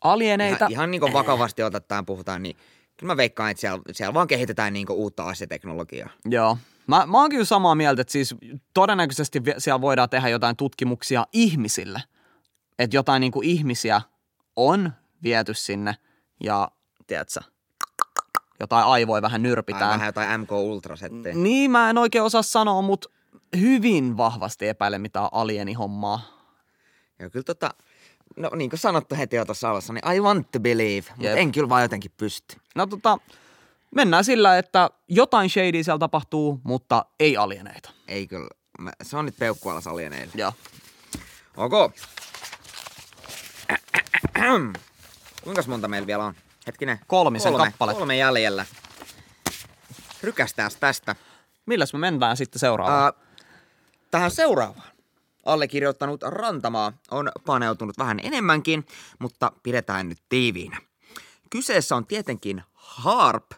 Alieneita. ihan, ihan niinku vakavasti otetaan puhutaan, niin kyllä mä veikkaan, että siellä, siellä vaan kehitetään niinku uutta aseteknologiaa. Joo. Mä, mä oon kyllä samaa mieltä, että siis todennäköisesti siellä voidaan tehdä jotain tutkimuksia ihmisille. Että jotain niin kuin ihmisiä on viety sinne ja, tiedätkö, jotain aivoja vähän nyrpitään. vähän jotain MK Ultra-settejä. Niin, mä en oikein osaa sanoa, mutta hyvin vahvasti epäilen mitään alienihommaa. Ja kyllä tota, no niin kuin sanottu heti jo tuossa alussa, niin I want to believe, mutta Jep. en kyllä vaan jotenkin pysty. No tota, mennään sillä, että jotain shady siellä tapahtuu, mutta ei alieneita. Ei kyllä, mä, se on nyt peukkualas alieneille. Joo. Ok. Kuinka monta meillä vielä on? Hetkinen. Kolmisen kolme, kappaletta. Kolme jäljellä. Rykästääs tästä. Milläs me mennään sitten seuraavaan? Uh, tähän seuraavaan. Allekirjoittanut Rantamaa on paneutunut vähän enemmänkin, mutta pidetään nyt tiiviinä. Kyseessä on tietenkin HARP,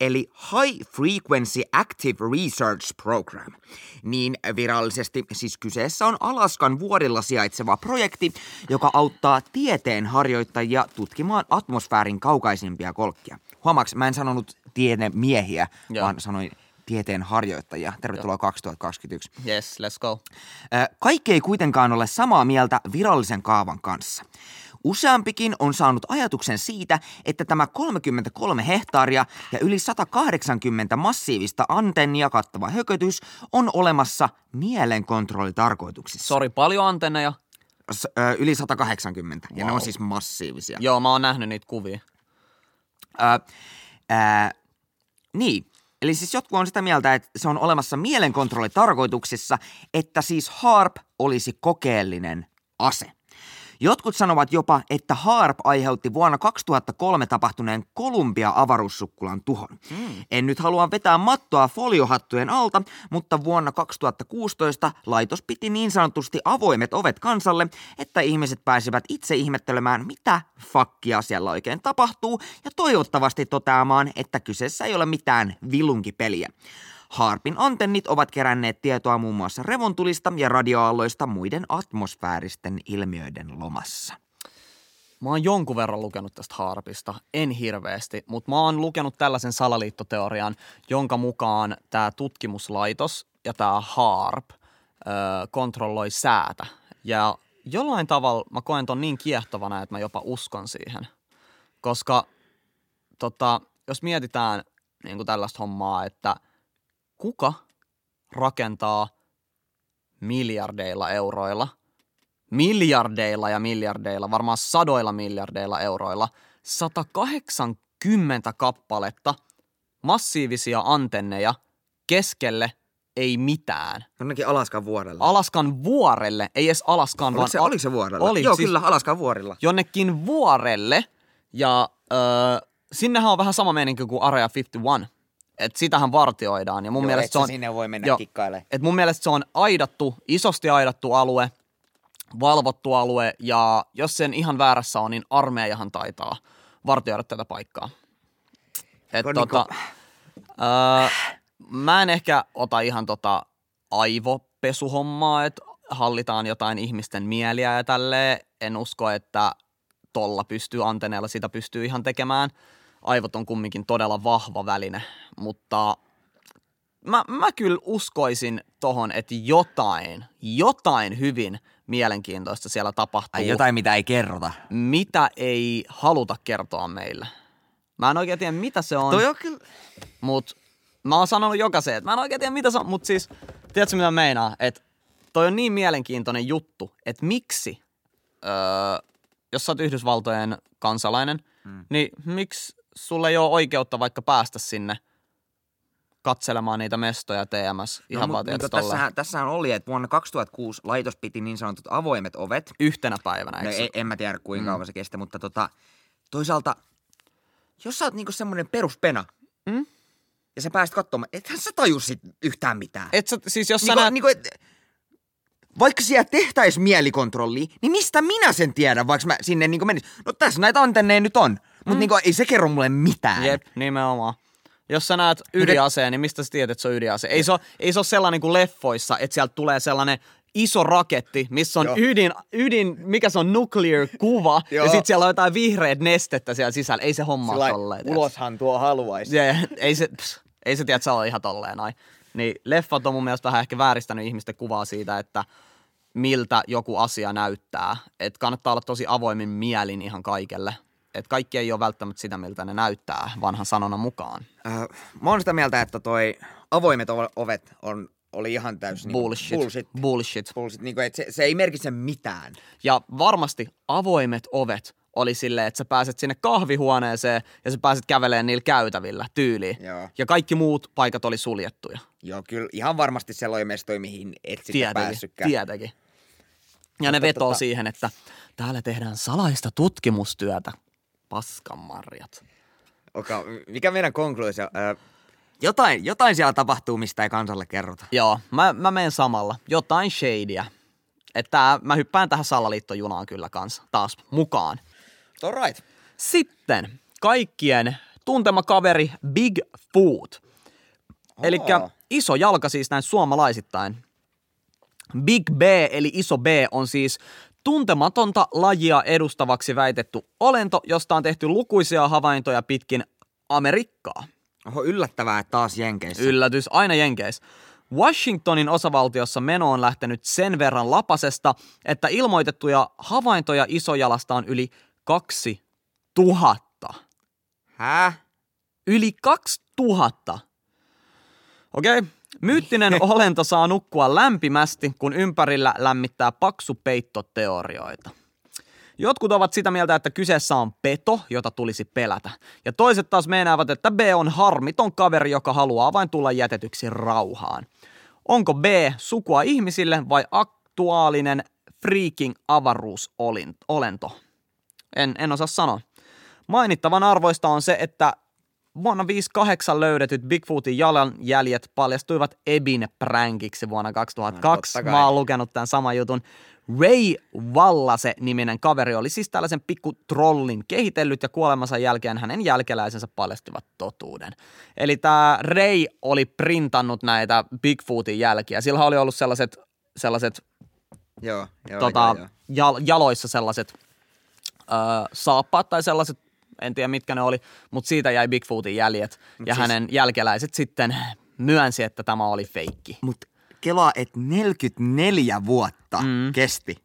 eli High Frequency Active Research Program. Niin virallisesti siis kyseessä on Alaskan vuorilla sijaitseva projekti, joka auttaa tieteenharjoittajia tutkimaan atmosfäärin kaukaisimpia kolkkia. Huomaaks, mä en sanonut tiedemiehiä, Joo. vaan sanoin tieteenharjoittajia. Tervetuloa 2021. yes, let's go. Kaikki ei kuitenkaan ole samaa mieltä virallisen kaavan kanssa. Useampikin on saanut ajatuksen siitä, että tämä 33 hehtaaria ja yli 180 massiivista antennia kattava hökötys on olemassa mielenkontrollitarkoituksissa. Sori, paljon antenneja? S- ö, yli 180, ja ne Wow. on siis massiivisia. Joo, mä oon nähnyt niitä kuvia. Ö, ää, niin, eli siis jotkut on sitä mieltä, että se on olemassa mielenkontrollitarkoituksessa, että siis HARP olisi kokeellinen ase. Jotkut sanovat jopa, että HARP aiheutti vuonna 2003 tapahtuneen Kolumbia-avaruussukkulan tuhon. Mm. En nyt halua vetää mattoa foliohattujen alta, mutta vuonna 2016 laitos piti niin sanotusti avoimet ovet kansalle, että ihmiset pääsivät itse ihmettelemään, mitä fakkia siellä oikein tapahtuu, ja toivottavasti toteamaan, että kyseessä ei ole mitään vilunkipeliä. Harpin antennit ovat keränneet tietoa muun muassa revontulista ja radioaalloista muiden atmosfääristen ilmiöiden lomassa. Mä oon jonkun verran lukenut tästä harpista, en hirveästi, mutta mä oon lukenut tällaisen salaliittoteorian, jonka mukaan tämä tutkimuslaitos ja tämä harp ö, kontrolloi säätä. Ja jollain tavalla mä koen ton niin kiehtovana, että mä jopa uskon siihen. Koska tota, jos mietitään niin kuin tällaista hommaa, että kuka rakentaa miljardeilla euroilla – miljardeilla ja miljardeilla, varmaan sadoilla miljardeilla euroilla, 180 kappaletta massiivisia antenneja keskelle ei mitään. Jonnekin Alaskan vuorella. Alaskan vuorelle, ei edes Alaskan, oliko, se, vaan... oliko se vuorella? Oli, Joo, siis kyllä, Alaskan vuorilla. jonnekin vuorelle ja öö, sinnehän on vähän sama meininki kuin Area 51. Et sitähän vartioidaan ja mun Joo, mielestä se on... sinne voi mennä kikkailemaan. Et mun mielestä se on aidattu, isosti aidattu alue, valvottu alue ja jos sen ihan väärässä on, niin armeijahan taitaa vartioida tätä paikkaa. Et Kun tota, öö, mä en ehkä ota ihan tota aivopesuhommaa, että hallitaan jotain ihmisten mieliä ja tälleen. En usko, että tolla pystyy, antenneella sitä pystyy ihan tekemään. Aivot on kumminkin todella vahva väline, mutta mä, mä kyllä uskoisin tohon, että jotain, jotain hyvin mielenkiintoista siellä tapahtuu, Ai jotain, mitä ei kerrota. mitä ei haluta kertoa meille. Mä en oikein tiedä, mitä se on. Toi on kyllä... Mut mä oon sanonut jokaiseen, että mä en oikein tiedä mitä se on, mut siis, tiedätkö mitä meinaa, että toi on niin mielenkiintoinen juttu, että miksi, öö, jos sä oot Yhdysvaltojen kansalainen, mm. niin miksi sulle ei ole oikeutta vaikka päästä sinne katselemaan niitä mestoja TMS ihan no, vaan mutta tolleen tässähän, tässähän oli, että vuonna 2006 laitos piti niin sanotut avoimet ovet. yhtenä päivänä, No, eikö se- ei, en mä tiedä kuinka kauan se kestää, mutta tota, toisaalta, jos sä oot niinku semmonen peruspena, Mm? ja sä pääset katsomaan, ethän sä taju sit yhtään mitään. Et sä, siis jos sä Niinku, näet, niinku, et, vaikka siellä tehtäis mielikontrolli, niin mistä minä sen tiedän, vaikka mä sinne niinku menis. No tässä näitä antenneja nyt on, mutta mm. niinku, ei se kerro mulle mitään. Jep, nimenomaan. Jos sä näet ydinaseen, niin mistä sä tiedät, että se on ydinase? Ei se ole, ei se ole sellainen kuin leffoissa, että sieltä tulee sellainen iso raketti, missä on Joo. ydin, ydin, mikä se on, nuclear kuva, ja sitten siellä on jotain vihreät nestettä siellä sisällä. Ei se homma ole tolleen. uloshan tuo haluaisi. Ja, ei se, pss, ei se tiedä, että se on ihan tolleen noin. Niin leffat on mun mielestä vähän ehkä vääristänyt ihmisten kuvaa siitä, että miltä joku asia näyttää. Että kannattaa olla tosi avoimin mielin ihan kaikelle. Että kaikki ei ole välttämättä sitä, miltä ne näyttää vanhan sanonnan mukaan. Äh, mä oon sitä mieltä, että toi avoimet ovet on, oli ihan täysin Bullshit. bullshit. Bullshit. bullshit niinku, et se, se, ei merkitse mitään. Ja varmasti avoimet ovet oli silleen, että sä pääset sinne kahvihuoneeseen ja sä pääset kävelemään niillä käytävillä tyyliin. Joo. Ja kaikki muut paikat oli suljettuja. Joo, kyllä ihan varmasti siellä on mestoja, mihin et sitten Tietenkin, päässytkään. tietenkin. Ja ne Mutta vetoo tota- siihen, että täällä tehdään salaista tutkimustyötä. Paskanmarjat. Oka, mikä meidän konkluusio? Äh, jotain, jotain siellä tapahtuu, mistä ei kansalle kerrota. Joo, mä, mä menen samalla. Jotain shadyä. Että mä hyppään tähän salaliittojunaan kyllä kanssa taas mukaan. All right. Sitten kaikkien tuntema kaveri Bigfoot. Eli Aa. iso jalka siis näin suomalaisittain. Big B eli iso B on siis tuntematonta lajia edustavaksi väitetty olento, josta on tehty lukuisia havaintoja pitkin Amerikkaa. Oho, yllättävää, että taas Jenkeissä. Yllätys, aina Jenkeis. Washingtonin osavaltiossa meno on lähtenyt sen verran lapasesta, että ilmoitettuja havaintoja isojalasta on yli 2000. Häh? Yli 2000. Okei. Okay. Myyttinen olento saa nukkua lämpimästi, kun ympärillä lämmittää paksu peittoteorioita. Jotkut ovat sitä mieltä, että kyseessä on peto, jota tulisi pelätä. Ja toiset taas meinaavat, että B on harmiton kaveri, joka haluaa vain tulla jätetyksi rauhaan. Onko B sukua ihmisille vai aktuaalinen freaking avaruusolento? En, en osaa sanoa. Mainittavan arvoista on se, että vuonna 58 löydetyt Bigfootin jalanjäljet paljastuivat Ebin pränkiksi vuonna 2002. totta kai. Mä oon lukenut tämän saman jutun. Ray Wallase-niminen kaveri oli siis tällaisen pikku trollin kehitellyt ja kuolemansa jälkeen hänen jälkeläisensä paljastivat totuuden. Eli tämä Ray oli printannut näitä Bigfootin jälkiä. Sillä oli ollut sellaiset, sellaiset Joo, joo, tota, joo, joo. jal, jaloissa sellaiset ö, saappaat tai sellaiset, en tiedä mitkä ne oli, mutta siitä jäi Bigfootin jäljet. ja siis- hänen jälkeläiset sitten myönsi, että tämä oli feikki. Mut kelaa, että 44 vuotta Mm. kesti,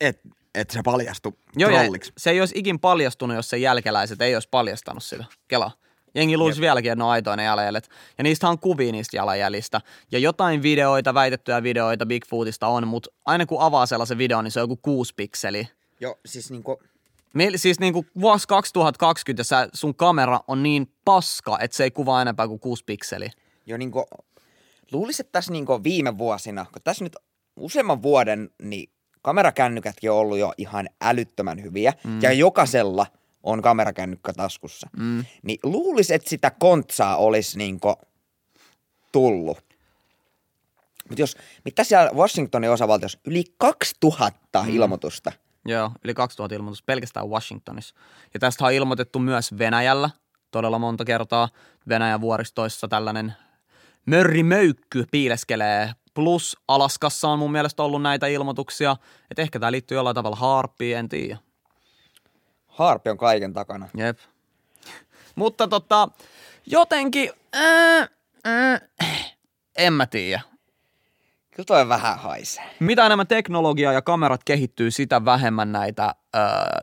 että et se paljastui Joo, trolliksi. se ei olisi ikin paljastunut, jos sen jälkeläiset ei olisi paljastanut sitä. Kela. Jengi luulisi vieläkin, että ne on aitoja ne jalanjäljet. Ja niistä on kuvia niistä jalanjäljistä. Ja jotain videoita, väitettyjä videoita Bigfootista on, mutta aina kun avaa sellaisen videon, niin se on joku kuusi pikseliä. Joo, siis niinku, Meillä siis niinku vuosi 2020 ja sä, sun kamera on niin paska, että se ei kuvaa enempää kuin 6 pikseliä. Jo niinku, luulisin, että tässä niinku viime vuosina, kun tässä nyt useamman vuoden, niin kamerakännykätkin on ollut jo ihan älyttömän hyviä. Mm. Ja jokaisella on kamerakännykkä taskussa. Mm. Niin luulisin, että sitä kontsaa olisi niinku tullut. Mutta jos, mitä siellä Washingtonin osavaltiossa, yli 2000 mm. ilmoitusta. Joo, yli 2000 ilmoitusta pelkästään Washingtonissa. Ja tästä on ilmoitettu myös Venäjällä todella monta kertaa. Venäjän vuoristoissa tällainen mörrimöykky piileskelee. Plus Alaskassa on mun mielestä ollut näitä ilmoituksia. Että ehkä tämä liittyy jollain tavalla harppiin, en tiedä. Harppi on kaiken takana. Jep. Mutta tota, jotenkin, äh, äh, en mä tiedä. Kyllä toi vähän haisee. Mitä enemmän teknologiaa ja kamerat kehittyy, sitä vähemmän näitä ö,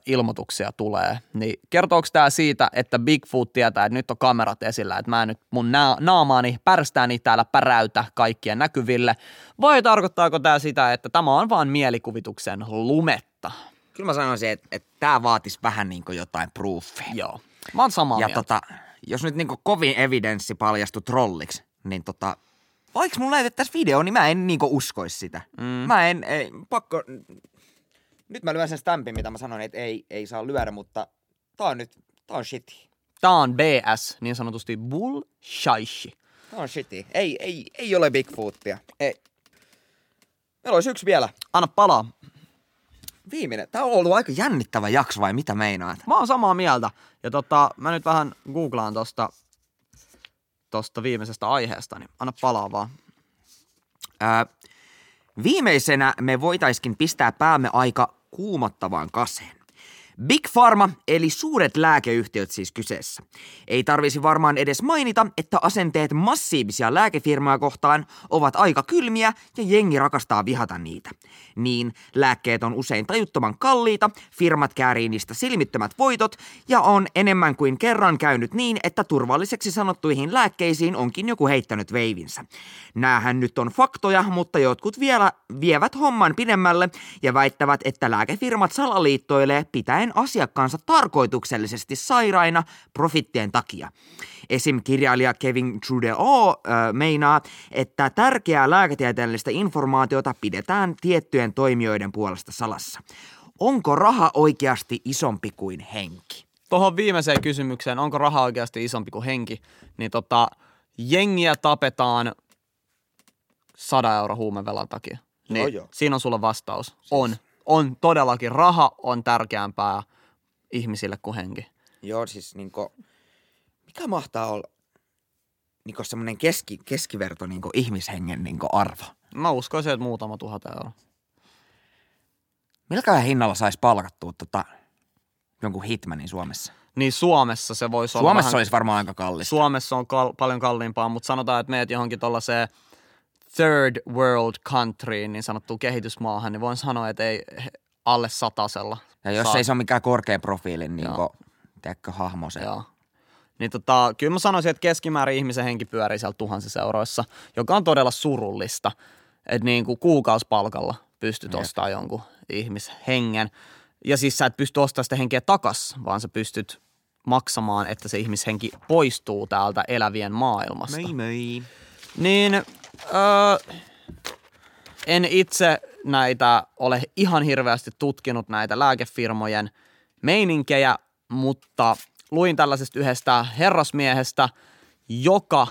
ilmoituksia tulee. Niin kertooko tämä siitä, että Bigfoot tietää, että nyt on kamerat esillä, että mä nyt mun na- naamaani pärstääni täällä päräytä kaikkien näkyville, vai tarkoittaako tämä sitä, että tämä on vain mielikuvituksen lumetta? Kyllä mä sanoisin, että, että tämä vaatisi vähän niin kuin jotain proofia. Joo, mä oon samaa Ja mieltä. tota, jos nyt niin kovin evidenssi paljastui trolliksi, niin tota, vaikka mun lähetettäisiin video, niin mä en niinku uskois sitä. Mm. Mä en, ei, pakko, nyt mä lyön sen stampin, mitä mä sanoin, että ei, ei saa lyödä, mutta tää on nyt, tää on shitty. Tää on BS, niin sanotusti bullshit. Tää on shitty. Ei, ei, ei ole Bigfootia. Ei. Meillä olisi yksi vielä. Anna palaa. Viimeinen. Tää on ollut aika jännittävä jakso vai mitä meinaat? Mä oon samaa mieltä. Ja tota, mä nyt vähän googlaan tosta, tosta viimeisestä aiheesta, niin anna palaa vaan. Ää, viimeisenä me voitaiskin pistää päämme aika kuumottavaan kaseen. Big Pharma, eli suuret lääkeyhtiöt siis kyseessä. Ei tarvisi varmaan edes mainita, että asenteet massiivisia lääkefirmaa kohtaan ovat aika kylmiä ja jengi rakastaa vihata niitä. Niin, lääkkeet on usein tajuttoman kalliita, firmat käärii niistä silmittömät voitot ja on enemmän kuin kerran käynyt niin, että turvalliseksi sanottuihin lääkkeisiin onkin joku heittänyt veivinsä. Näähän nyt on faktoja, mutta jotkut vielä vievät homman pidemmälle ja väittävät, että lääkefirmat salaliittoilee pitäen asiakkaansa tarkoituksellisesti sairaina profittien takia. Esim. kirjailija Kevin Trudeau äh, meinaa, että tärkeää lääketieteellistä informaatiota pidetään tiettyjen toimijoiden puolesta salassa. Onko raha oikeasti isompi kuin henki? Tuohon viimeiseen kysymykseen, onko raha oikeasti isompi kuin henki, niin tota, jengiä tapetaan 100 euro huumevelan takia. Niin, Joo, joo. Siinä on sulle vastaus. On. On todellakin. Raha on tärkeämpää ihmisille kuin henki. Joo, siis niinku, mikä mahtaa olla niinku semmoinen keski, keskiverto niinku ihmishengen niinku arvo? Mä uskoisin, että muutama tuhat euroa. Milläkään hinnalla saisi palkattua tota, jonkun hitmanin Suomessa? Niin Suomessa se voisi olla Suomessa vähän... olisi varmaan aika kallista. Suomessa on kal- paljon kalliimpaa, mutta sanotaan, että meet johonkin tuollaiseen third world countryin, niin sanottuun kehitysmaahan, niin voin sanoa, että ei alle satasella. ja jos saa- ei se ole mikään korkean profiilin niin Joo. tiedätkö, hahmo se. Joo. Niin tota, kyllä mä sanoisin, että keskimäärin ihmisen henki pyörii siellä tuhansissa euroissa, joka on todella surullista, että niin kuin kuukausipalkalla pystyt Jep. ostamaan jonkun ihmishengen. Ja siis sä et pysty ostamaan sitä henkeä takas, vaan sä pystyt maksamaan, että se ihmishenki poistuu täältä elävien maailmasta. moi. Niin öö, en itse näitä ole ihan hirveästi tutkinut näitä lääkefirmojen meininkejä, mutta luin tällaisesta yhdestä herrasmiehestä, joka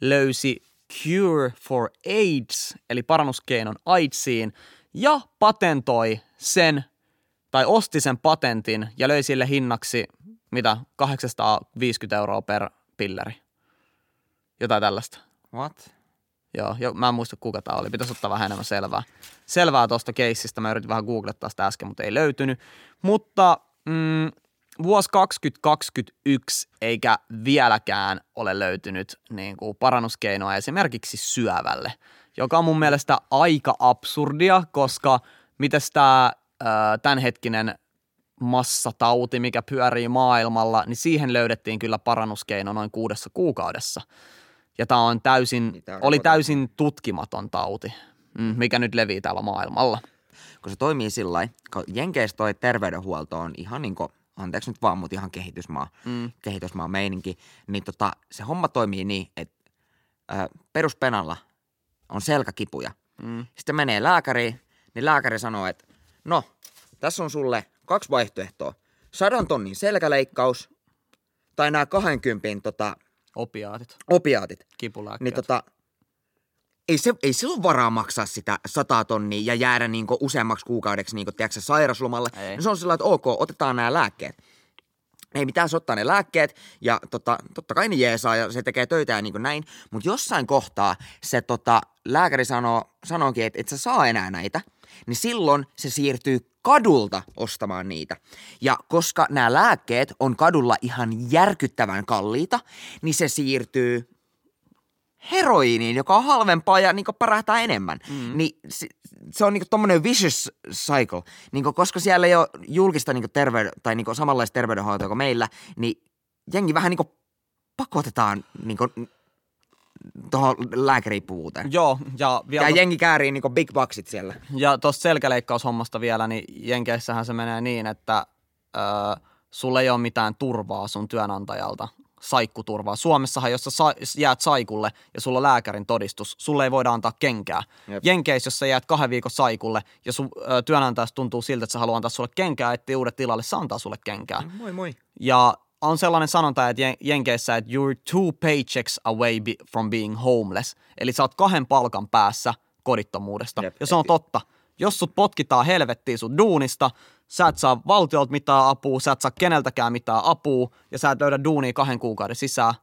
löysi Cure for AIDS, eli parannuskeinon AIDSiin, ja patentoi sen, tai osti sen patentin ja löi sille hinnaksi, mitä, 850 euroa per pilleri. Jotain tällaista. What? Joo, jo, mä en muista kuka tämä oli. Pitäisi ottaa vähän enemmän selvää. Selvää tuosta keissistä. Mä yritin vähän googlettaa sitä äsken, mutta ei löytynyt. Mutta mm, vuosi 2021 eikä vieläkään ole löytynyt niin kuin parannuskeinoa esimerkiksi syövälle, joka on mun mielestä aika absurdia, koska mitäs tämä tämänhetkinen massatauti, mikä pyörii maailmalla, niin siihen löydettiin kyllä parannuskeino noin kuudessa kuukaudessa. Ja tämä on täysin, on oli täysin tutkimaton tauti, mm, mikä nyt levii täällä maailmalla. kun se toimii sillä lailla, kun Jenkeissä toi terveydenhuolto on ihan niin kuin, anteeksi nyt vaan, mutta ihan kehitysmaa, Mm. kehitysmaa meininki, niin tota, se homma toimii niin, että ö, peruspenalla on selkäkipuja. Mm. Sitten menee lääkäriin, niin lääkäri sanoo, että no, tässä on sulle kaksi vaihtoehtoa. Sadan tonnin selkäleikkaus tai nämä 20 tota, Opiaatit, opiaatit. kipulääkkeet. Niin tota, ei, se, ei sillä ole varaa maksaa sitä sata tonnia ja jäädä niinku useammaksi kuukaudeksi niinku, tiedätkö, sairaslomalle. Ei. No se on sillä että ok, otetaan nämä lääkkeet. Ei mitään, se ottaa ne lääkkeet ja tota, totta kai ne jeesaa ja se tekee töitä ja niin näin. Mutta jossain kohtaa se tota, lääkäri sanoo, sanookin, että et sä saa enää näitä, niin silloin se siirtyy kadulta ostamaan niitä. Ja koska nämä lääkkeet on kadulla ihan järkyttävän kalliita, niin se siirtyy heroiiniin, joka on halvempaa ja niin pärähtää enemmän. Mm. Niin se, se on niin tommonen vicious cycle. Niin koska siellä ei ole julkista niin terveyden, tai niin samanlaista terveydenhoitoa kuin meillä, niin jengi vähän niin pakotetaan niin tuohon lääkeriippuvuuteen. Joo, ja vielä Ja jengi käärii niin big bucksit siellä. Ja tuosta selkäleikkaushommasta vielä, niin Jenkeissähän se menee niin, että öö, sulla ei ole mitään turvaa sun työnantajalta, saikkuturvaa. Suomessahan, jos sä sa- jäät saikulle ja sulla on lääkärin todistus, sulle ei voida antaa kenkää. Jep. Jenkeissä, jos sä jäät kahden viikon saikulle ja sun ö, työnantajasta tuntuu siltä, että se haluaa antaa sulle kenkää, ettei uudet tilalle, se antaa sulle kenkää. Moi moi. Ja on sellainen sanonta, että Jen- Jenkeissä, että you're two paychecks away be- from being homeless. Eli sä oot kahden palkan päässä kodittomuudesta. Jep. Ja se on totta. Jos sut potkitaan helvettiin sun duunista, sä et saa valtiolta mitään apua, sä et saa keneltäkään mitään apua, ja sä et löydä duunia kahden kuukauden sisään.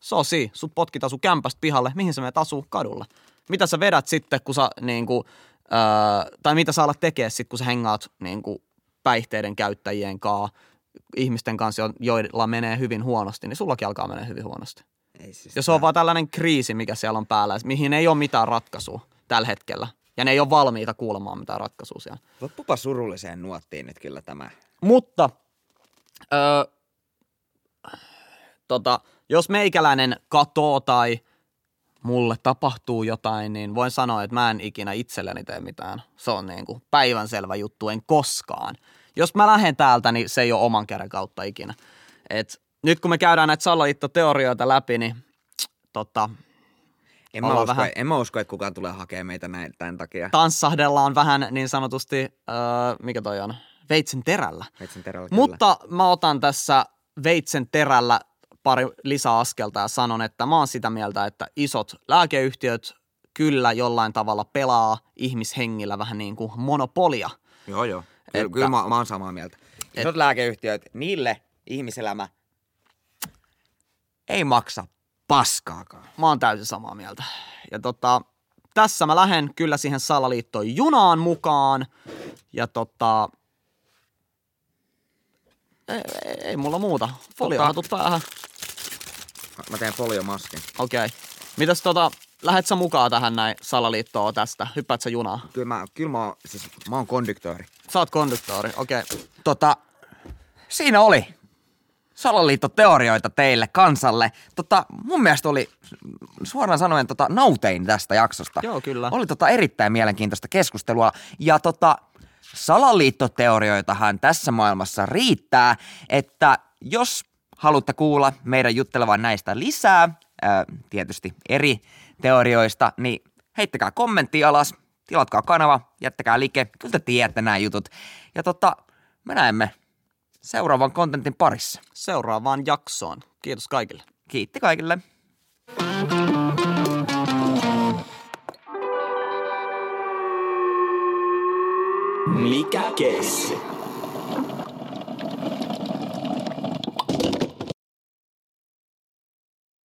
Sosi, sut potkitaan sun kämpästä pihalle, mihin sä menet asuu kadulla. Mitä sä vedät sitten, kun sä niinku, öö, tai mitä sä alat tekee sitten, kun sä hengaat niinku, päihteiden käyttäjien kanssa, ihmisten kanssa, jo- joilla menee hyvin huonosti, niin sullakin alkaa menee hyvin huonosti. Ei siis Ja se on vaan tällainen kriisi, mikä siellä on päällä, mihin ei ole mitään ratkaisua tällä hetkellä. Ja ne ei ole valmiita kuulemaan mitään ratkaisua siellä. Loppupa surulliseen nuottiin nyt kyllä tämä. Mutta öö, tota, jos meikäläinen katoo tai mulle tapahtuu jotain, niin voin sanoa, että mä en ikinä itselleni tee mitään. Se on niin kuin päivänselvä juttu, en koskaan. Jos mä lähden täältä, niin se ei ole oman käden kautta ikinä. Et nyt kun me käydään näitä salaliittoteorioita läpi, niin tota, En mä, usko, vähän- en mä usko, että kukaan tulee hakemaan meitä näin, tämän takia. tanssahdellaan vähän niin sanotusti, öö, mikä toi on, veitsen terällä. Metsän terällä kyllä. Mutta mä otan tässä veitsen terällä pari lisäaskelta ja sanon, että mä oon sitä mieltä, että isot lääkeyhtiöt kyllä jollain tavalla pelaa ihmishengillä vähän niin kuin monopolia. Joo, joo. Kyllä, Että- kyllä mä, mä oon samaa mieltä. Isot lääkeyhtiöt, niille ihmiselämä ei maksa paskaakaan. Mä oon täysin samaa mieltä. Ja tota, tässä mä lähden kyllä siihen salaliittoon junaan mukaan. Ja tota, ei, ei, ei mulla muuta. Foliohatut päähän. Mä teen foliomaskin. Okei. Okay. Mitäs tota, lähet sä mukaan tähän näin salaliittoon tästä? Hyppäät sä junaa? Kyllä mä, kyllä mä, oon, siis, mä oon konduktööri. Sä oot konduktori, okei. Okay. Tota, siinä oli salaliittoteorioita teille kansalle. Tota, mun mielestä oli suoraan sanoen tota, nautein tästä jaksosta. Joo, kyllä. Oli tota erittäin mielenkiintoista keskustelua. Ja tota, salaliittoteorioitahan tässä maailmassa riittää, että jos haluatte kuulla meidän juttelevan näistä lisää, ää, tietysti eri teorioista, niin heittäkää kommentti alas, tilatkaa kanava, jättäkää like, kyllä te tiedätte nämä jutut. Ja tota, me näemme seuraavan kontentin parissa. Seuraavaan jaksoon. Kiitos kaikille. Kiitti kaikille. Mikä kesti?